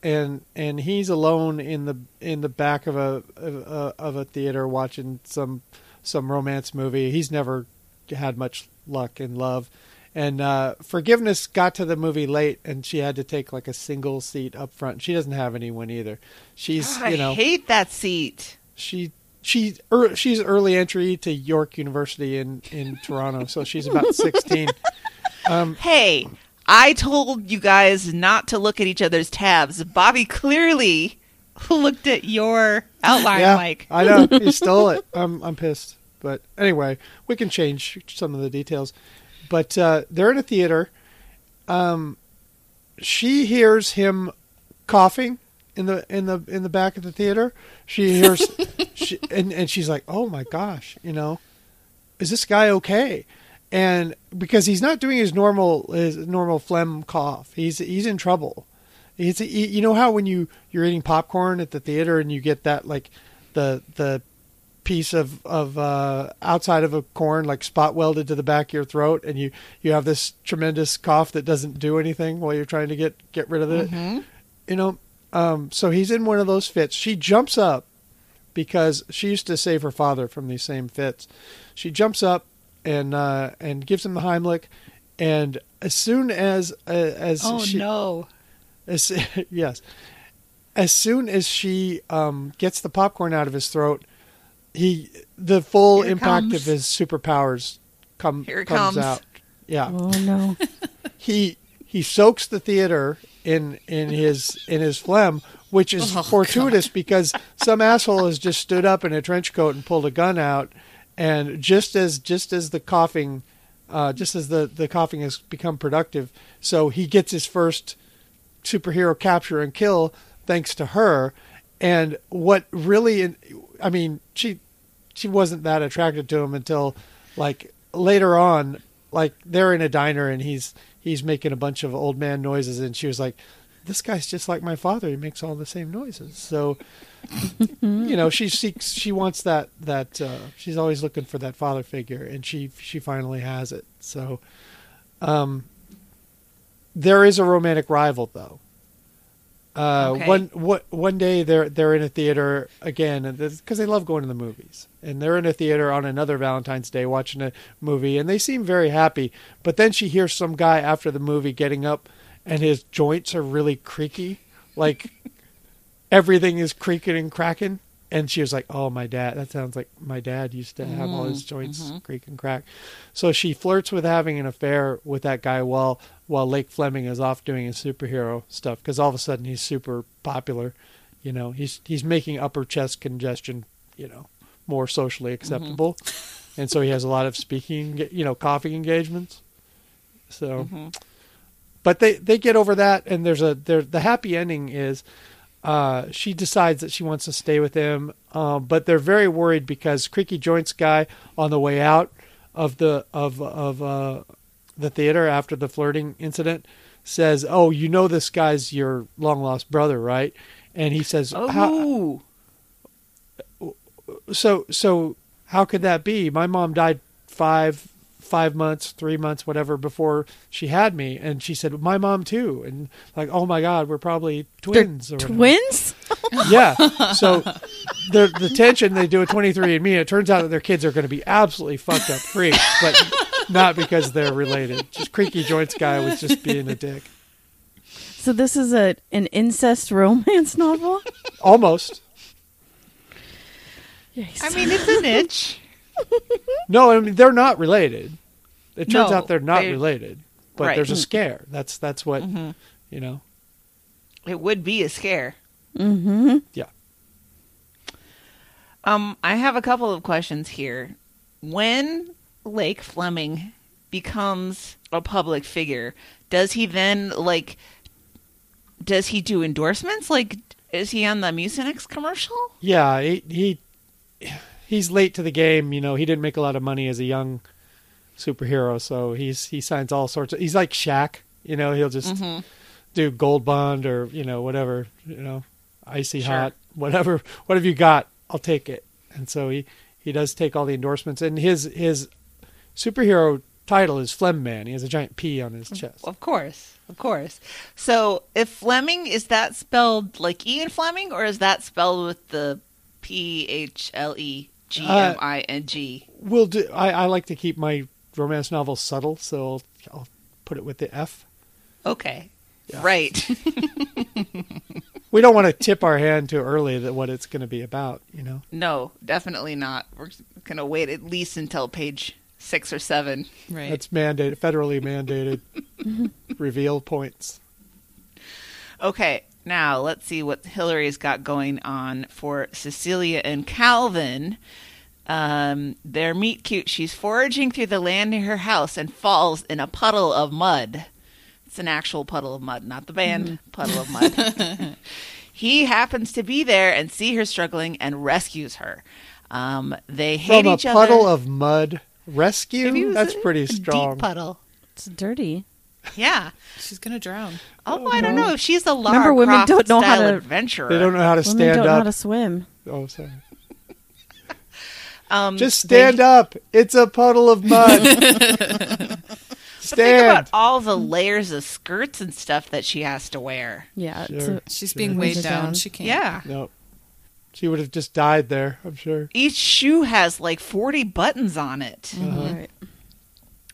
and and he's alone in the in the back of a of a, of a theater watching some some romance movie. He's never had much luck in love, and uh, forgiveness got to the movie late, and she had to take like a single seat up front. She doesn't have anyone either. She's God, you know I hate that seat. she she er, she's early entry to York University in in Toronto, so she's about sixteen. Um, Hey, I told you guys not to look at each other's tabs. Bobby clearly looked at your outline, yeah, Mike. I know he stole it. I'm I'm pissed, but anyway, we can change some of the details. But uh, they're in a theater. Um, she hears him coughing in the in the in the back of the theater. She hears, she, and and she's like, "Oh my gosh, you know, is this guy okay?" And because he's not doing his normal his normal phlegm cough, he's he's in trouble. He's he, you know how when you you're eating popcorn at the theater and you get that like the the piece of of uh, outside of a corn like spot welded to the back of your throat, and you you have this tremendous cough that doesn't do anything while you're trying to get get rid of it. You know, um, so he's in one of those fits. She jumps up because she used to save her father from these same fits. She jumps up and uh, and gives him the Heimlich, and as soon as uh, as Oh she, no. as, yes. As soon as she um, gets the popcorn out of his throat, he the full Here impact comes. of his superpowers come Here comes, comes. out. Yeah, Oh no! he he soaks the theater in in his in his phlegm, which is Oh, fortuitous because some asshole has just stood up in a trench coat and pulled a gun out, and just as just as the coughing, uh, just as the the coughing has become productive, so he gets his first superhero capture and kill thanks to her. And what really, I mean, she she wasn't that attracted to him until like later on. Like they're in a diner and he's he's making a bunch of old man noises, and she was like, "This guy's just like my father. He makes all the same noises." So, you know, she seeks, she wants that that uh, she's always looking for that father figure, and she she finally has it. So, um, there is a romantic rival though. Uh, Okay. One what one day they're they're in a theater again, and because they love going to the movies, and they're in a theater on another Valentine's Day watching a movie, and they seem very happy. But then she hears some guy after the movie getting up, and his joints are really creaky, like everything is creaking and cracking. And she was like, "Oh, my dad. That sounds like my dad used to have all his mm-hmm. joints mm-hmm. creak and crack." So she flirts with having an affair with that guy while while Lake Fleming is off doing his superhero stuff because all of a sudden he's super popular. You know, he's he's making upper chest congestion, you know, more socially mm-hmm. acceptable, and so he has a lot of speaking, you know, coffee engagements. So, but they they get over that, and there's a there the happy ending is uh, she decides that she wants to stay with him, um, but they're very worried because Creaky Joints guy on the way out of the of of uh, the theater after the flirting incident says, "Oh, you know this guy's your long lost brother, right?" And he says, "How- Oh, so so how could that be my mom died five five months three months whatever before she had me and she said my mom too and like oh my god we're probably twins or. Twins? yeah so the the tension they do a 23 and me it turns out that their kids are going to be absolutely fucked up freaks but not because they're related. Just Creaky Joints guy was just being a dick. So this is a an incest romance novel. Almost. Yikes. I mean, it's a niche. No, I mean they're not related. It turns No, out they're not they- related, but Right. there's a scare. That's that's what you know. It would be a scare. mm-hmm. Yeah. Um, I have a couple of questions here. When Lake Fleming becomes a public figure, does he then like? Does he do endorsements? Like, is he on the Mucinex commercial? Yeah, he, he he's late to the game. You know, he didn't make a lot of money as a young superhero, so he's he signs all sorts of. He's like Shaq. You know, he'll just Mm-hmm. do Gold Bond or you know whatever. You know, icy Sure. hot, whatever whatever you got, I'll take it. And so he he does take all the endorsements, and his his superhero title is Phlegm Man. He has a giant P on his chest. Of course, of course. So, if Fleming is that spelled like Ian Fleming, or is that spelled with the P H L E G M I N G? We'll do. I, I like to keep my romance novels subtle, so I'll, I'll put it with the F. Okay, Yeah. right. We don't want to tip our hand too early that what it's going to be about. You know. no, definitely not. We're gonna wait at least until page six or seven. Right. That's mandated, federally mandated reveal points. Okay, now let's see what Hillary's got going on for Cecilia and Calvin. Um, they're meet cute. She's foraging through the land near her house and falls in a puddle of mud. It's an actual Puddle of Mudd, not the band puddle of mud. he happens to be there and see her struggling and rescues her. Um, they hate From a puddle other. of mud rescue. That's a pretty deep strong. puddle. It's dirty. Yeah. She's gonna drown. Oh, I don't know if she's a Lara Remember, women Croft don't know how to- adventurer. They don't know how to Women stand don't know how to swim. Oh, sorry. Um, Just they- stand up. It's a puddle of mud. But think about all the layers of skirts and stuff that she has to wear. Yeah, Sure. a- She's Sure. being weighed down. down. She can't. Yeah. no, she would have just died there. I'm sure. Each shoe has like 40 buttons on it. Uh-huh. right.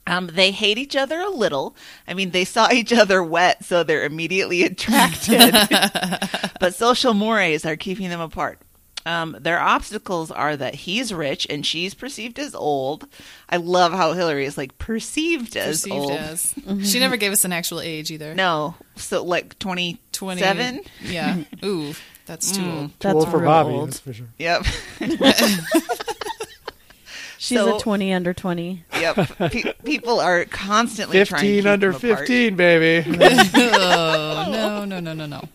Um, they hate each other a little. I mean, they saw each other wet, so they're immediately attracted. but social mores are keeping them apart. Um, their obstacles are that he's rich and she's perceived as old. I love how Hillary is like perceived as Perceived old. as. She never gave us an actual age either. No, so like 27? Yeah. Ooh, that's too Mm. old. Too That's old for real Bobby. old. That's for sure. Yep. She's So- a 20 under 20. Yep. Pe- people are constantly trying to Fifteen keep under them apart. fifteen, baby. oh no no no no no.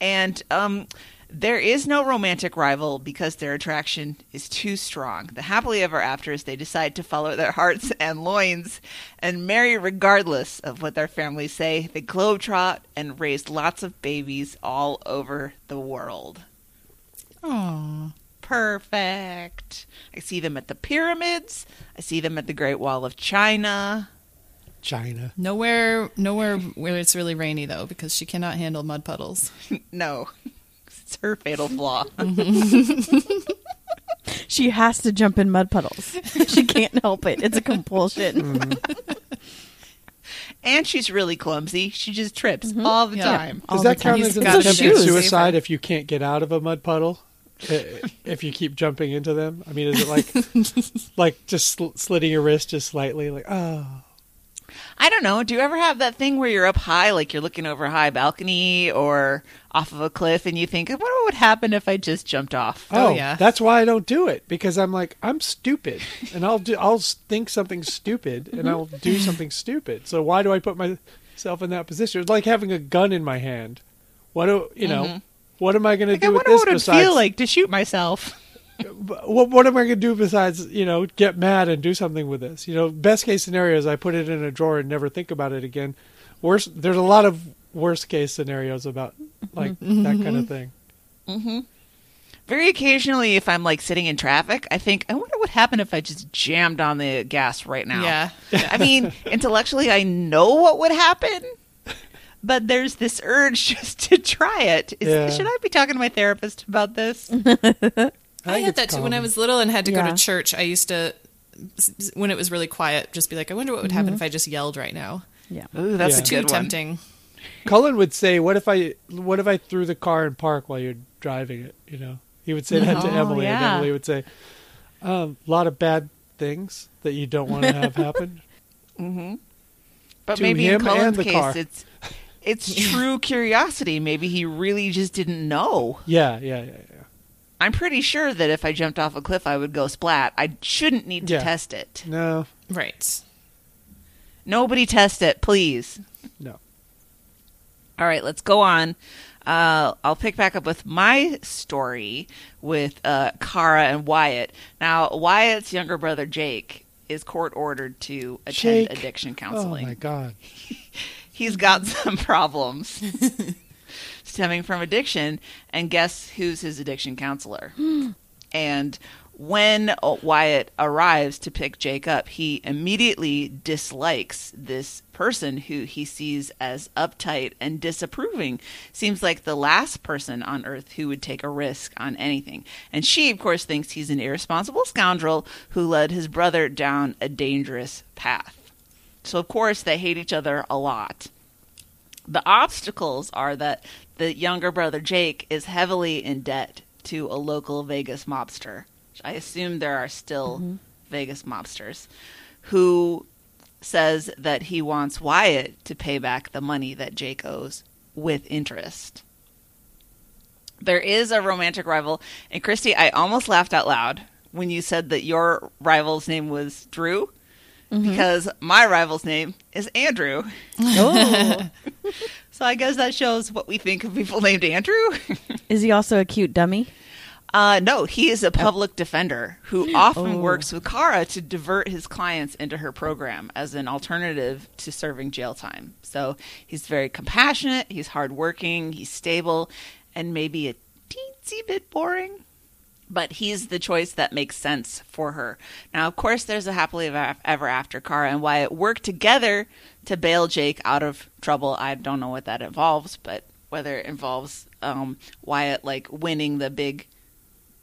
And um, there is no romantic rival because their attraction is too strong. The happily ever afters, they decide to follow their hearts and loins and marry regardless of what their families say. They globetrot and raise lots of babies all over the world. Oh. Perfect. I see them at the pyramids. I see them at the Great Wall of China. China. Nowhere nowhere where it's really rainy though because she cannot handle mud puddles. No, it's her fatal flaw. She has to jump in mud puddles. she can't help it. It's a compulsion. Mm-hmm. and she's really clumsy. She just trips mm-hmm. all the Yeah. time. All Does the that count time. as He's an got attempted shoes. suicide if you can't get out of a mud puddle? I- if you keep jumping into them, I mean, is it like like just sl- slitting your wrist just slightly, like oh, I don't know. Do you ever have that thing where you're up high, like you're looking over a high balcony or off of a cliff, and you think, "What would happen if I just jumped off?" Oh, oh, yeah. That's why I don't do it because I'm like I'm stupid, and I'll do I'll think something stupid, and mm-hmm. I'll do something stupid. So why do I put myself in that position? It's like having a gun in my hand. What do you know? Mm-hmm. What am I going to Like, I do with wonder this what it would besides? feel like to shoot myself. What, what am I going to do besides, you know, get mad and do something with this? You know, best case scenario is I put it in a drawer and never think about it again. Worst, there's a lot of worst case scenarios about like mm-hmm. that kind of thing. Mm-hmm. Very occasionally, if I'm like sitting in traffic, I think, "I wonder what happened if I just jammed on the gas right now." Yeah. I mean, intellectually, I know what would happen, but there's this urge just to try it. Is, Yeah. Should I be talking to my therapist about this? I, think had it's that too when I was little and had to go to church. I used to when it was really quiet, just be like, I wonder what would happen if I just yelled right now. Yeah. Ooh, that's Yeah. Too one. tempting. Cullen would say, "What if I what if I threw the car in park while you're driving it?" You know, he would say that to Oh, Emily, and. Emily would say, um, "A lot of bad things that you don't want to have happen." Mhm. But To maybe in him and Cullen's the case, car. it's it's true curiosity. Maybe he really just didn't know. Yeah, yeah, yeah, yeah. I'm pretty sure that if I jumped off a cliff, I would go splat. I shouldn't need to Yeah. test it. No, Right. Nobody test it, please. no. All right, let's go on. Uh, I'll pick back up with my story with uh, Kara and Wyatt. Now, Wyatt's younger brother Jake is court ordered to attend Jake. addiction counseling. Oh my god. He's got some problems stemming from addiction, and guess who's his addiction counselor? and when uh, Wyatt arrives to pick Jake up, he immediately dislikes this person who he sees as uptight and disapproving. Seems like the last person on earth who would take a risk on anything. And she, of course, thinks he's an irresponsible scoundrel who led his brother down a dangerous path. So, of course, they hate each other a lot. The obstacles are that the younger brother Jake is heavily in debt to a local Vegas mobster. I assume there are still mm-hmm. Vegas mobsters who says that he wants Wyatt to pay back the money that Jake owes with interest. There is a romantic rival, and Christy, I almost laughed out loud when you said that your rival's name was Drew, mm-hmm. because my rival's name is Andrew. Oh. So I guess that shows what we think of people named Andrew. Is he also a cute dummy? Uh, no, he is a public defender who often works with Kara to divert his clients into her program as an alternative to serving jail time. So he's very compassionate, he's hardworking, he's stable, and maybe a teensy bit boring. But he's the choice that makes sense for her. Now, of course, there's a happily ever after. Kara and Wyatt work together to bail Jake out of trouble. I don't know what that involves, but whether it involves um, Wyatt like winning the big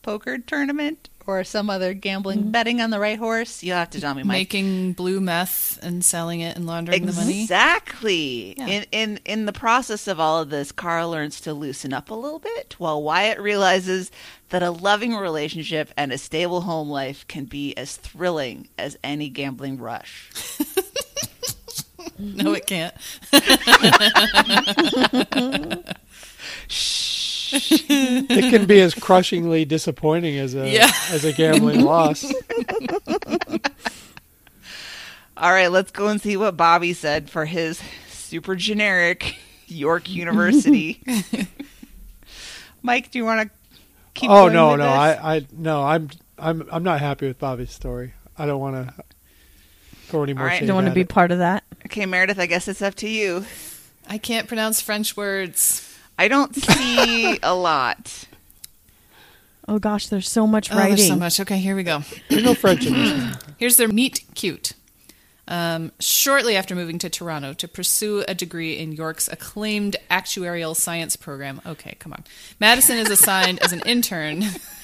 poker tournament or some other gambling mm-hmm. betting on the right horse, you'll have to tell me, Mike. Making blue meth and selling it and laundering the money. Exactly. Yeah. In in in the process of all of this, Carl learns to loosen up a little bit, while Wyatt realizes that a loving relationship and a stable home life can be as thrilling as any gambling rush. No, it can't. It can be as crushingly disappointing as a Yeah. as a gambling loss. All right, let's go and see what Bobby said for his super generic York University. Mike, do you want to keep oh going no, with no, this? I, I no, I'm I'm I'm not happy with Bobby's story. I don't want to throw any more All right. shade Don't want to be it. part of that. Okay, Meredith, I guess it's up to you. I can't pronounce French words. I don't see a lot. Oh gosh, there's so much Oh, writing. there's so much. Okay, here we go. There's no French in this. Here's their meet cute. Um, shortly after moving to Toronto to pursue a degree in York's acclaimed actuarial science program. Okay, come on. Madison is assigned as an intern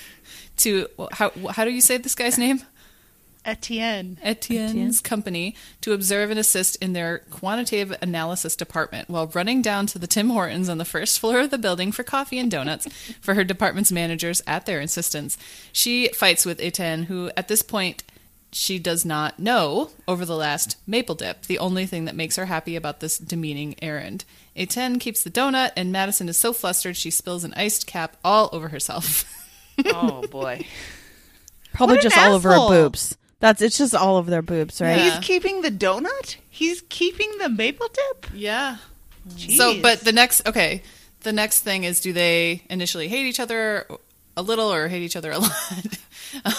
to well, how how do you say this guy's name? Etienne. Etienne's company to observe and assist in their quantitative analysis department while running down to the Tim Hortons on the first floor of the building for coffee and donuts for her department's managers at their insistence. She fights with Etienne, who at this point she does not know over the last maple dip, the only thing that makes her happy about this demeaning errand. Etienne keeps the donut, and Madison is so flustered she spills an iced cap all over herself. Oh boy. Probably What an just all over her boobs. That's it's just all over their boobs, right? Yeah. He's keeping the donut? He's keeping the maple dip? Yeah. So, but the next, okay, the next thing is do they initially hate each other a little or hate each other a lot?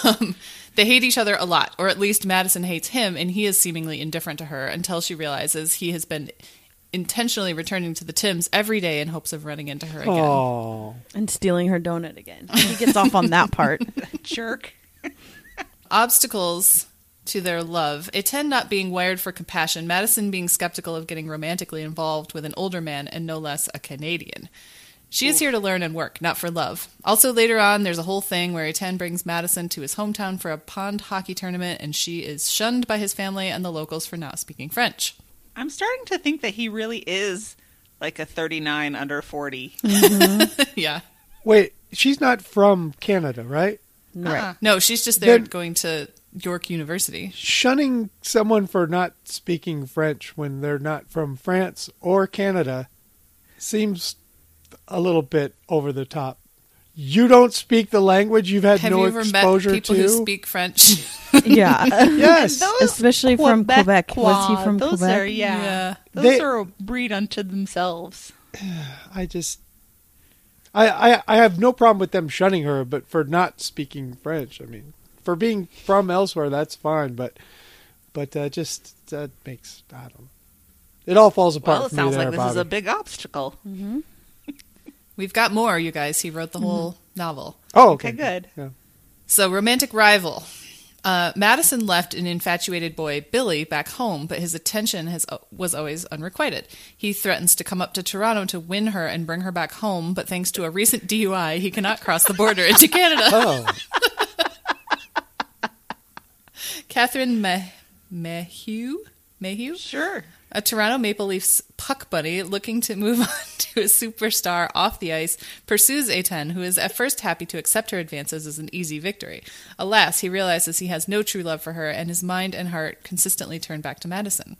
um, they hate each other a lot, or at least Madison hates him, and he is seemingly indifferent to her until she realizes he has been intentionally returning to the Tims every day in hopes of running into her again. Oh, and stealing her donut again. He gets off on that part. jerk. Obstacles to their love. Etienne not being wired for compassion, Madison being skeptical of getting romantically involved with an older man and no less a Canadian. She is here to learn and work, not for love. Also, later on, there's a whole thing where Etienne brings Madison to his hometown for a pond hockey tournament, and she is shunned by his family and the locals for not speaking French. I'm starting to think that he really is like a 39 under 40. Mm-hmm. yeah. Wait, she's not from Canada, right? Right. Uh-uh. No, she's just there Then- going to York University. Shunning someone for not speaking French when they're not from France or Canada seems a little bit over the top. You don't speak the language you've had Have no you ever met exposure people to. who speak French? Yeah. yes. Especially from Quebec. Was he from those Quebec? Are, yeah. Yeah. Those They- are a breed unto themselves. I just I, I I have no problem with them shunning her, but for not speaking French, I mean, for being from elsewhere, that's fine, but but uh, just that makes I don't. know. It all falls apart. Well, it for me sounds there, like this is a big obstacle. We've got more, you guys. He wrote the whole novel. Oh, okay, Okay, good. Yeah. So, romantic rival. Uh, Madison left an infatuated boy, Billy, back home, but his attention has, was always unrequited. He threatens to come up to Toronto to win her and bring her back home, but thanks to a recent DUI, he cannot cross the border into Canada. Oh, Catherine Mah- Mayhew? Mayhew? Sure. A Toronto Maple Leafs puck buddy looking to move on to a superstar off the ice pursues Etienne, who is at first happy to accept her advances as an easy victory. Alas, he realizes he has no true love for her, and his mind and heart consistently turn back to Madison.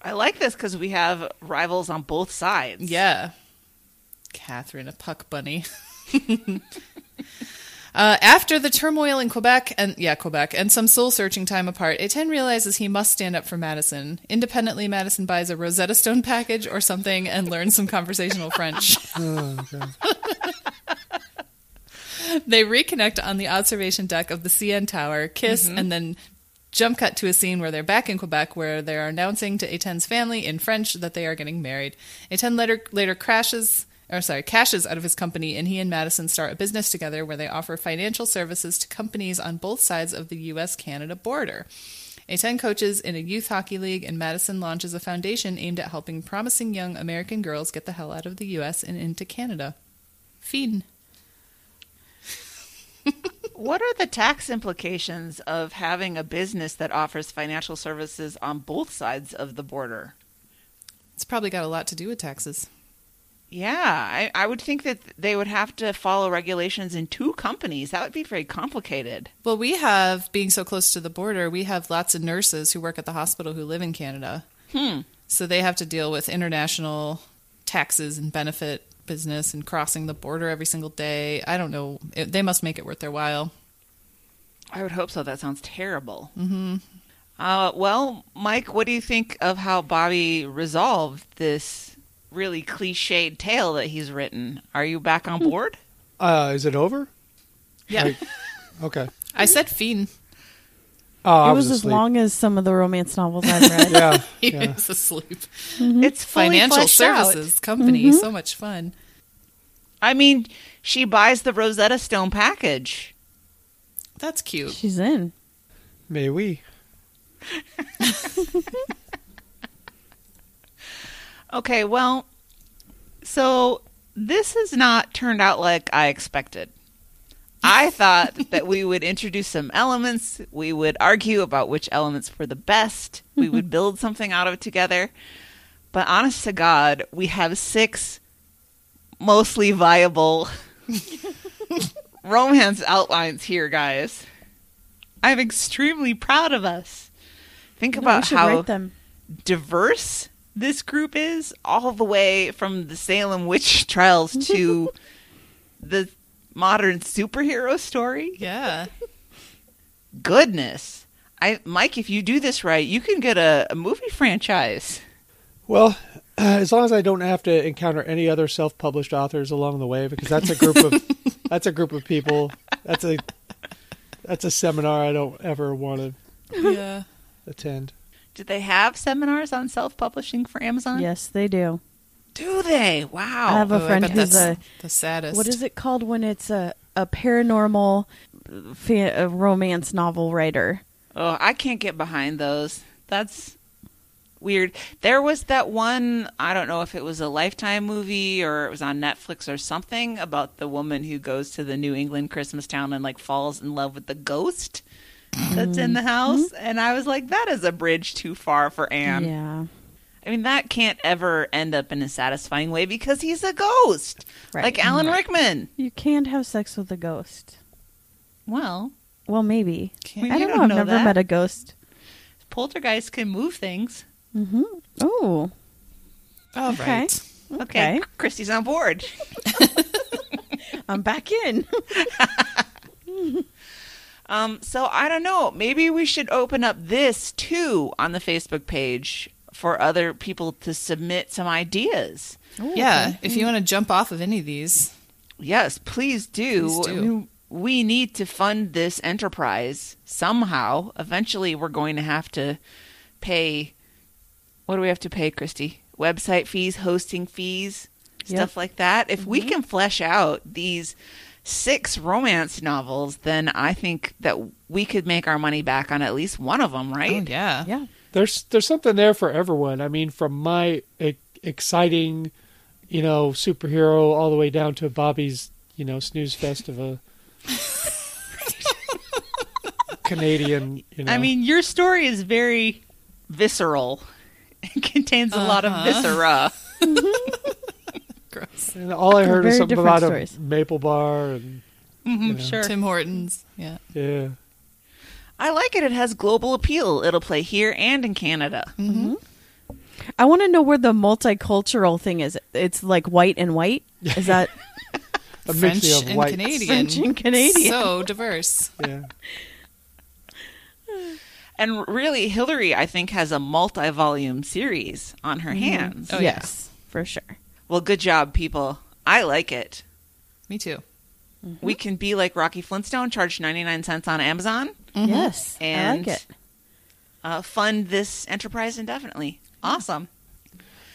I like this because we have rivals on both sides. Yeah. Catherine, a puck bunny. Uh, after the turmoil in Quebec and yeah, Quebec and some soul searching time apart, Etienne realizes he must stand up for Madison. Independently, Madison buys a Rosetta Stone package or something and learns some conversational French. oh, they reconnect on the observation deck of the CN Tower, kiss, and then jump cut to a scene where they're back in Quebec, where they are announcing to Etienne's family in French that they are getting married. Etienne later later crashes. Or sorry, cashes out of his company, and he and Madison start a business together where they offer financial services to companies on both sides of the U.S.-Canada border. Etienne coaches in a youth hockey league, and Madison launches a foundation aimed at helping promising young American girls get the hell out of the U.S. and into Canada. Fiend. What are the tax implications of having a business that offers financial services on both sides of the border? It's probably got a lot to do with taxes. Yeah, I, I would think that they would have to follow regulations in two companies. That would be very complicated. Well, we have, being so close to the border, we have lots of nurses who work at the hospital who live in Canada. Hmm. So they have to deal with international taxes and benefit business and crossing the border every single day. I don't know. It, they must make it worth their while. I would hope so. That sounds terrible. Mm-hmm. Uh, well, Mike, what do you think of how Bobby resolved this really cliched tale that he's written? Are you back on board? Uh, is it over? Yeah. Like, okay. I said fiend. Oh, I it was, as long as some of the romance novels I've read. Yeah, He yeah. was asleep. It's fully Financial fleshed out. services company. So much fun. I mean, she buys the Rosetta Stone package. That's cute. She's in. May we? Okay, well, so this has not turned out like I expected. I thought that we would introduce some elements, we would argue about which elements were the best, we would build something out of it together. But honest to God, we have six mostly viable romance outlines here, guys. I'm extremely proud of us. Think No, about how diverse this group is, all the way from the Salem witch trials to the modern superhero story. Yeah. Goodness. I Mike, if you do this right, you can get a, a movie franchise. Well, as long as I don't have to encounter any other self-published authors along the way, because that's a group of that's a group of people. That's a that's a seminar I don't ever want to Yeah. attend. Do they have seminars on self-publishing for Amazon? Yes, they do. Do they? Wow. I have a Oh, friend who's a the saddest. what is it called when it's a a paranormal fa- a romance novel writer. oh, I can't get behind those. That's weird. There was that one, I don't know if it was a Lifetime movie or it was on Netflix or something about the woman who goes to the New England Christmas town and like falls in love with the ghost that's in the house. And I was like, that is a bridge too far for Ann. yeah. I mean, that can't ever end up in a satisfying way because he's a ghost. Right. Like Alan Rickman. You can't have sex with a ghost. Well, Well, maybe. Well, I you don't know. don't I've know never that. met a ghost. poltergeists can move things. Mm-hmm. Oh, All Okay. right. Okay, Okay. Christy's on board. I'm back in. Um, so I don't know. Maybe we should open up this too on the Facebook page for other people to submit some ideas. Yeah, if you want to jump off of any of these, Yes, please do. Please do. We need to fund this enterprise somehow. Eventually, we're going to have to pay. What do we have to pay, Christy? Website fees, hosting fees, Yep. stuff like that. If we can flesh out these six romance novels, then I think that we could make our money back on at least one of them, oh right? yeah, yeah. There's there's something there for everyone. I mean, from my e- exciting, you know, superhero all the way down to Bobby's, you know, snooze fest of a Canadian. You know, I mean, your story is very visceral. It contains a lot of Uh-huh. viscera. gross. and all I heard is Very something about stories. a maple bar and Mhm, Yeah. Sure. Tim Hortons, yeah. yeah. I like it. It has global appeal. It'll play here and in Canada. Mm-hmm. I want to know where the multicultural thing is. It's like white and white. Is that A French mixture of and white. Canadian. French and Canadian? So diverse. Yeah. And really, Hillary, I think, has a multi volume series on her hands. Oh, yeah. yes, for sure. Well, good job, people. I like it. Me too. We can be like Rocky Flintstone, charge 99 cents on Amazon, Yes, I And- like it. uh, fund this enterprise indefinitely. Awesome.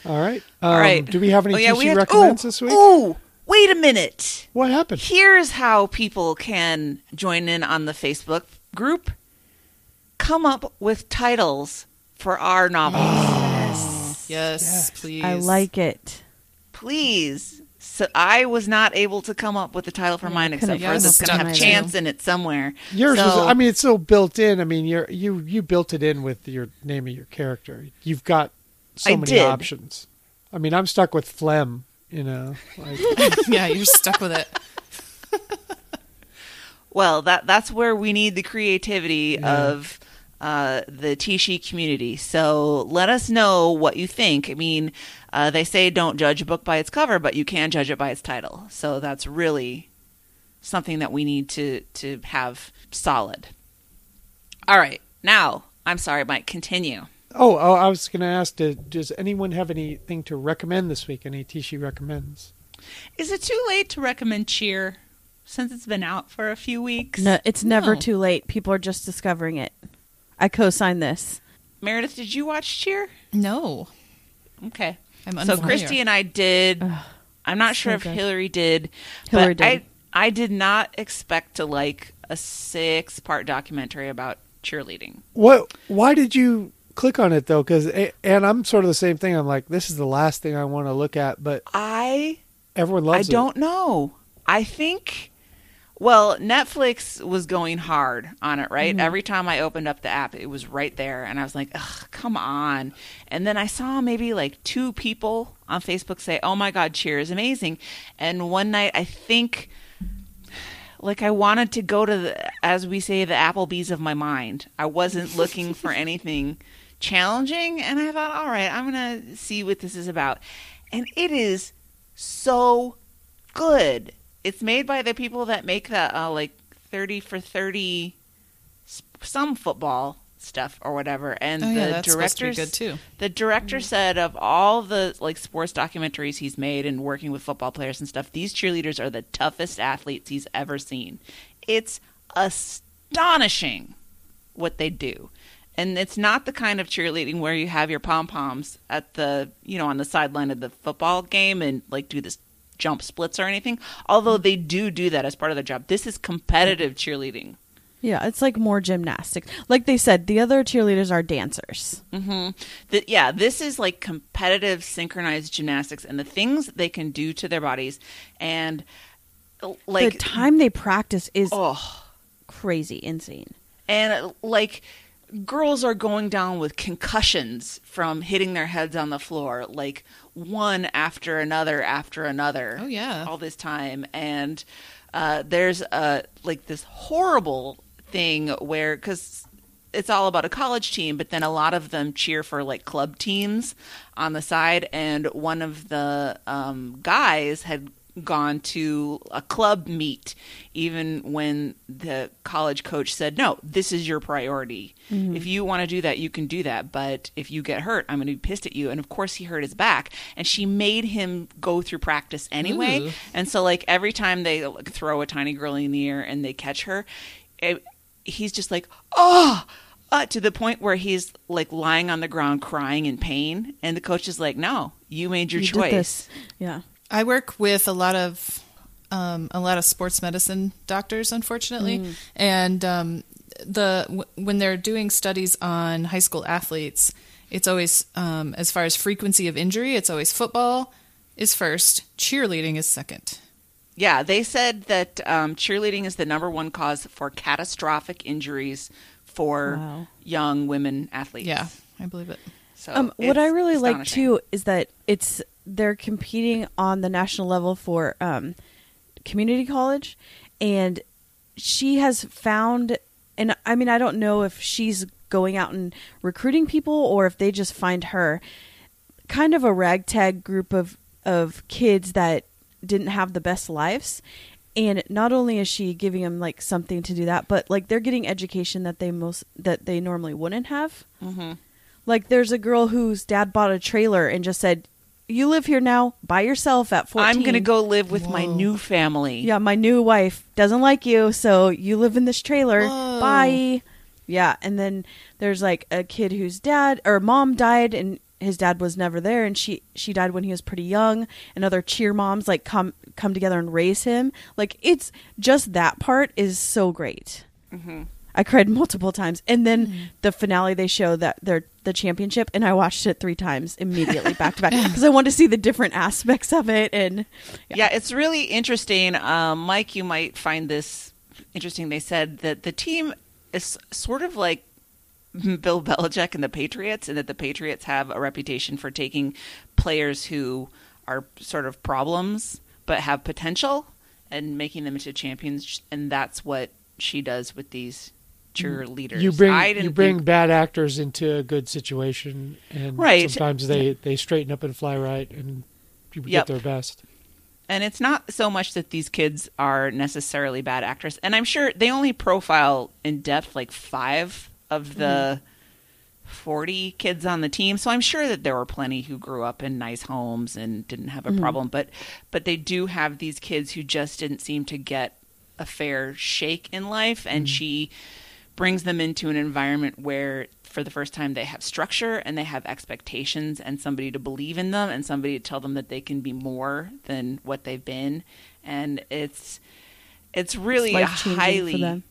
All right. Um, All right. Do we have any Oh, yeah, TC we have- recommends ooh, this week? Ooh, wait a minute. What happened? Here's how people can join in on the Facebook group. Come up with titles for our novels, Yes, Yes. please. I like it. Please. So I was not able to come up with a title for mine except couldn't for come it's going to have mine chance in it somewhere. Yours was. I mean, it's so built in. I mean, you're you you built it in with your name of your character. You've got so I many did. options. I mean, I'm stuck with phlegm. You know, like, yeah, you're stuck with it. Well, that that's where we need the creativity Yeah. of uh, the Tishi community. So let us know what you think. I mean, uh, they say don't judge a book by its cover, but you can judge it by its title. So that's really something that we need to to have solid. All right, now I'm sorry, Mike. Continue. oh, oh, I was going to ask. Do, does anyone have anything to recommend this week? Any Tishi recommends? Is it too late to recommend Cheer since it's been out for a few weeks? No, it's never No. too late. People are just discovering it. I co-sign this. Meredith, did you watch Cheer? No, Okay. I'm So. Christy and I did. I'm not sure so if good. Hillary did. Hillary but did. I I did not expect to like a six part documentary about cheerleading. What? Why did you click on it though? Because and I'm sort of the same thing. I'm like, this is the last thing I want to look at, but I everyone I loves it. don't know. I think. Well, Netflix was going hard on it, right? Mm-hmm. Every time I opened up the app, it was right there, and I was like, "Ugh, come on!" And then I saw maybe like two people on Facebook say, "Oh my God, Cheer is amazing!" And one night, I think, like, I wanted to go to the, as we say, the Applebee's of my mind. I wasn't looking for anything challenging, and I thought, "All right, I'm gonna see what this is about," and it is so good. It's made by the people that make that uh, like thirty for thirty, s- some football stuff or whatever. And oh the yeah, that's supposed to too. the director said of all the like sports documentaries he's made and working with football players and stuff, these cheerleaders are the toughest athletes he's ever seen. It's astonishing what they do. And it's not the kind of cheerleading where you have your pom poms at the you know on the sideline of the football game and like do this jump splits or anything. Although mm. they do do that as part of their job. This is competitive cheerleading. Yeah, it's like more gymnastics. Like they said, the other cheerleaders are dancers. Mm-hmm. The, yeah, this is like competitive synchronized gymnastics and the things they can do to their bodies and like the time they practice is oh crazy, insane. and like girls are going down with concussions from hitting their heads on the floor like one after another after another Oh, yeah. all this time and uh, there's a like this horrible thing where because it's all about a college team but then a lot of them cheer for like club teams on the side and one of the um, guys had gone to a club meet even when the college coach said no this is your priority if you want to do that you can do that but if you get hurt i'm going to be pissed at you and of course he hurt his back and she made him go through practice anyway Ooh. and so like every time they like, throw a tiny girl in the air and they catch her it, he's just like oh uh, to the point where he's like lying on the ground crying in pain and the coach is like no you made your You choice. Yeah. I work with a lot of um, a lot of sports medicine doctors, unfortunately, and um, the w- when they're doing studies on high school athletes, it's always um, as far as frequency of injury, it's always football is first, cheerleading is second. Yeah, they said that um, cheerleading is the number one cause for catastrophic injuries for Wow. young women athletes. Yeah, I believe it. So Um, what I really like too is that it's they're competing on the national level for um, community college, and she has found. And I mean, I don't know if she's going out and recruiting people or if they just find her. Kind of a ragtag group of of kids that didn't have the best lives, and not only is she giving them like something to do that, but like they're getting education that they most that they normally wouldn't have. Mhm. Like there's a girl whose dad bought a trailer and just said, "You live here now by yourself at 14." I'm going to go live with my new family. Yeah, my new wife doesn't like you, so you live in this trailer. Whoa. Bye. Yeah, and then there's like a kid whose dad or mom died and his dad was never there and she she died when he was pretty young and other cheer moms like come come together and raise him. Like it's just that part is so great. Mm-hmm. I cried multiple times, and then the finale they show that they're the championship, and I watched it three times immediately back to back because I wanted to see the different aspects of it. And Yeah, it's really interesting. Um, Mike, you might find this interesting. They said that the team is sort of like Bill Belichick and the Patriots, and that the Patriots have a reputation for taking players who are sort of problems but have potential and making them into champions. And that's what she does with these cheerleaders. You bring you bring think- bad actors into a good situation, and Right. sometimes they they straighten up and fly right, and people Yep. get their best. And it's not so much that these kids are necessarily bad actors. And I'm sure they only profile in depth like five of the mm-hmm. 40 kids on the team. So I'm sure that there were plenty who grew up in nice homes and didn't have a mm-hmm. problem. But but they do have these kids who just didn't seem to get a fair shake in life. And mm-hmm. she brings them into an environment where for the first time they have structure and they have expectations and somebody to believe in them and somebody to tell them that they can be more than what they've been. And it's it's really a highly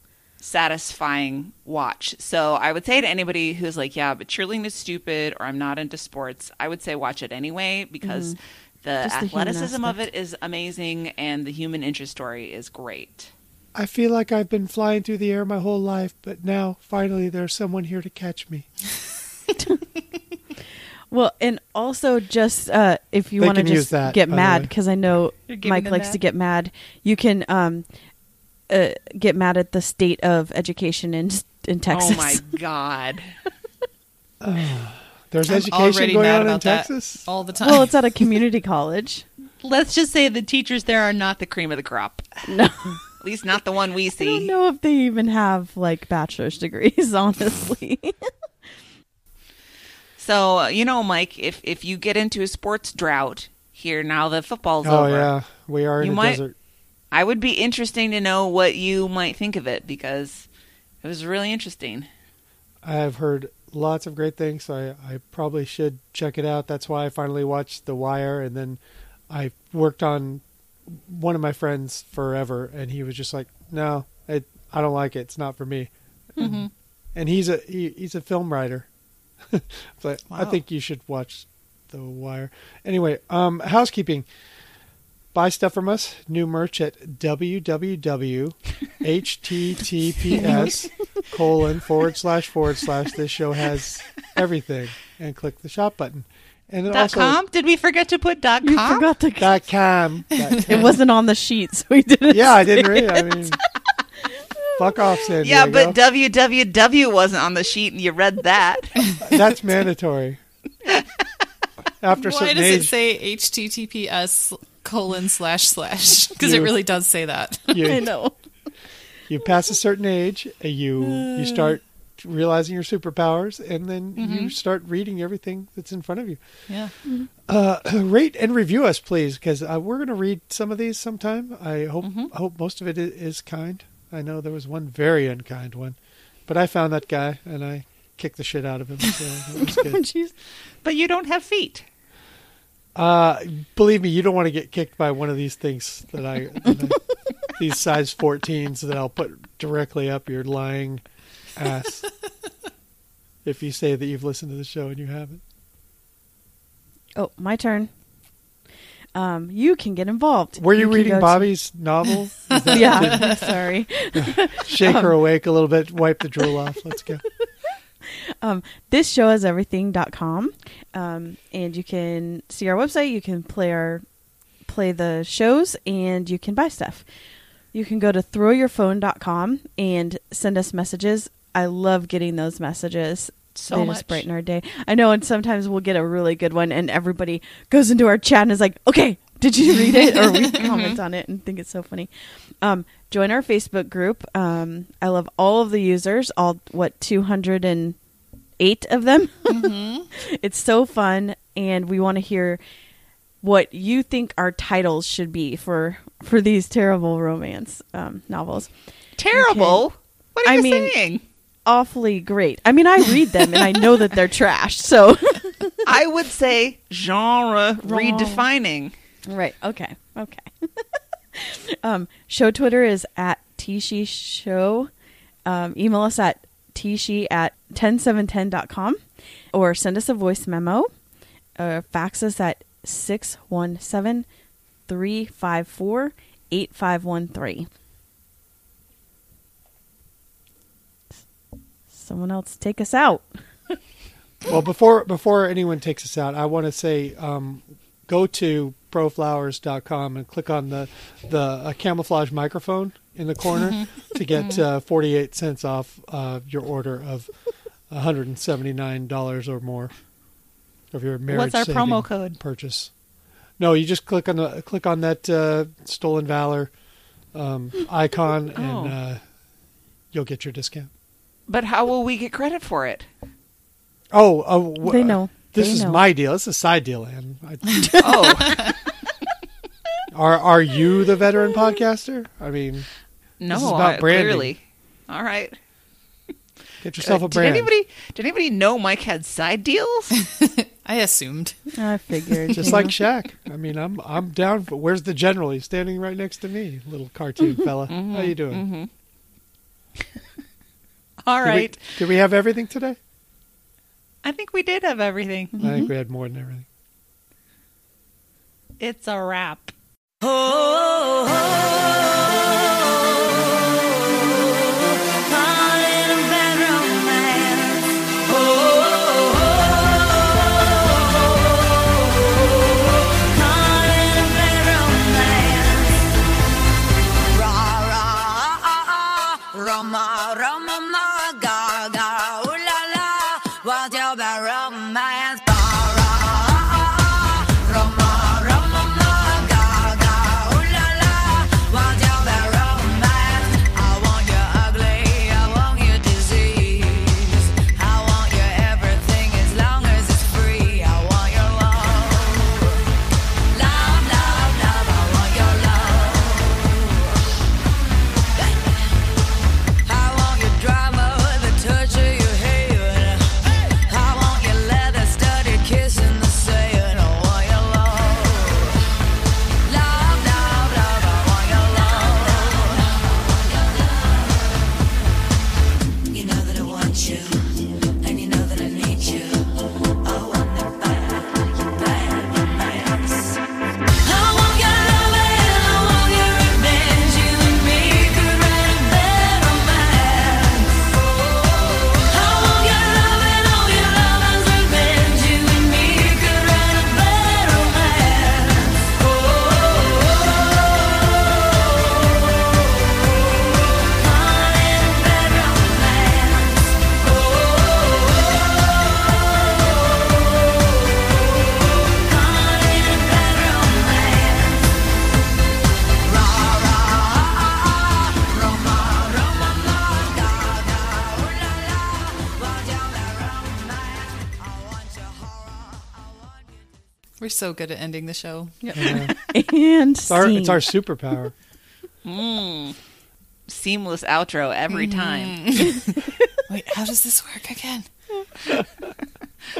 satisfying watch. So i would say to anybody who's like yeah but cheerleading is stupid or i'm not into sports i would say watch it anyway because the Mm-hmm. The human athleticism of it is amazing and the human interest story is great I feel like I've been flying through the air my whole life, but now finally there's someone here to catch me. well, and also just uh, if you want to just that, get mad because I know Mike likes that? to get mad, you can um, uh, get mad at the state of education in in Texas. oh my god There's I'm education going on in Texas. all the time. well, it's at a community college. let's just say the teachers there are not the cream of the crop No. At least not the one we see. I don't know if they even have like bachelor's degrees, honestly. So uh, you know, Mike, if if you get into a sports drought here now that football's oh over, yeah, we are in You a might- desert. I would be interesting to know what you might think of it because it was really interesting. I've heard lots of great things, so I, I probably should check it out. That's why I finally watched The Wire, and then I worked on one of my friends forever, and he was just like, "No, it, I don't like it. It's not for me. And he's a he, he's a film writer. but I think you should watch The Wire. Anyway, um, housekeeping. Buy stuff from us. New merch at www.https colon forward slash forward slash. This show has everything, and click the shop button. And it Dot also com? Did we forget to put dot com? You com? forgot to. dot com. Dot It wasn't on the sheet, so we didn't. Yeah, I didn't read. it. it. I mean, fuck off, San Yeah, but www wasn't on the sheet, and you read that. That's mandatory. After a Why does age, it say HTTPS colon slash slash? Because it really does say that. I you, know. you pass a certain age, uh, you you start realizing your superpowers, and then you start reading everything that's in front of you. Yeah. Uh, rate and review us, please, because uh, we're going to read some of these sometime. I hope I hope most of it is kind. I know there was one very unkind one, but I found that guy and I kicked the shit out of him. So that was good. Jeez. But you don't have feet. Uh, believe me, you don't want to get kicked by one of these things that I, that I these size 14s that I'll put directly up your lying ass. if you say that you've listened to the show and you haven't. Oh, my turn. Um, you can get involved. Were you, can reading go to- Bobby's novel? Yeah, sorry. Shake her awake a little bit, wipe the drool off. Let's go. Um, this show is everything.com. Um, and you can see our website, you can play our play the shows and you can buy stuff. You can go to throwyourphone.com and send us messages. I love getting those messages. So they much. just brighten our day. I know, and sometimes we'll get a really good one, and everybody goes into our chat and is like, "Okay, did you read it?" or we comment on it and think it's so funny. Um, join our Facebook group. Um, I love all of the users. All what two hundred and eight of them. it's so fun, and we want to hear what you think our titles should be for for these terrible romance um, novels. Terrible. What are I you mean- saying? Awfully great. I mean, I read them and I know that they're trash. So, I would say genre Wrong. redefining. right. Okay. Okay. um, show Twitter is at Tishi Show. Um, email us at tishi at 10710.com or send us a voice memo or fax us at 617 354 8513. Someone else take us out. Well, before before anyone takes us out, I want to say um, go to proflowers.com and click on the the uh, camouflage microphone in the corner to get uh, 48 cents off uh, your order of $179 or more of your marriage What's our promo code? purchase. No, you just click on the click on that uh, stolen valor um, icon Oh. and uh, you'll get your discount. But how will we get credit for it? Oh, uh, wh- They know. This They is know. my deal. This is a side deal, Ann. I, Oh, are are you the veteran podcaster? I mean, no, is about I- branding. clearly. All right. get yourself Uh, a brand. Did anybody did anybody know Mike had side deals? I assumed. I figured. Just like Shaq. I mean, I'm I'm down. For, where's the general? He's standing right next to me, little cartoon fella. How you doing? All Did we- Did we have everything today? I think we did have everything. I think mm-hmm. we had more than everything. It's a wrap. Roma, so good at ending the show. yeah and It's our, it's our superpower. Mm. Seamless outro every time. Wait, how does this work again?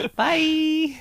Bye.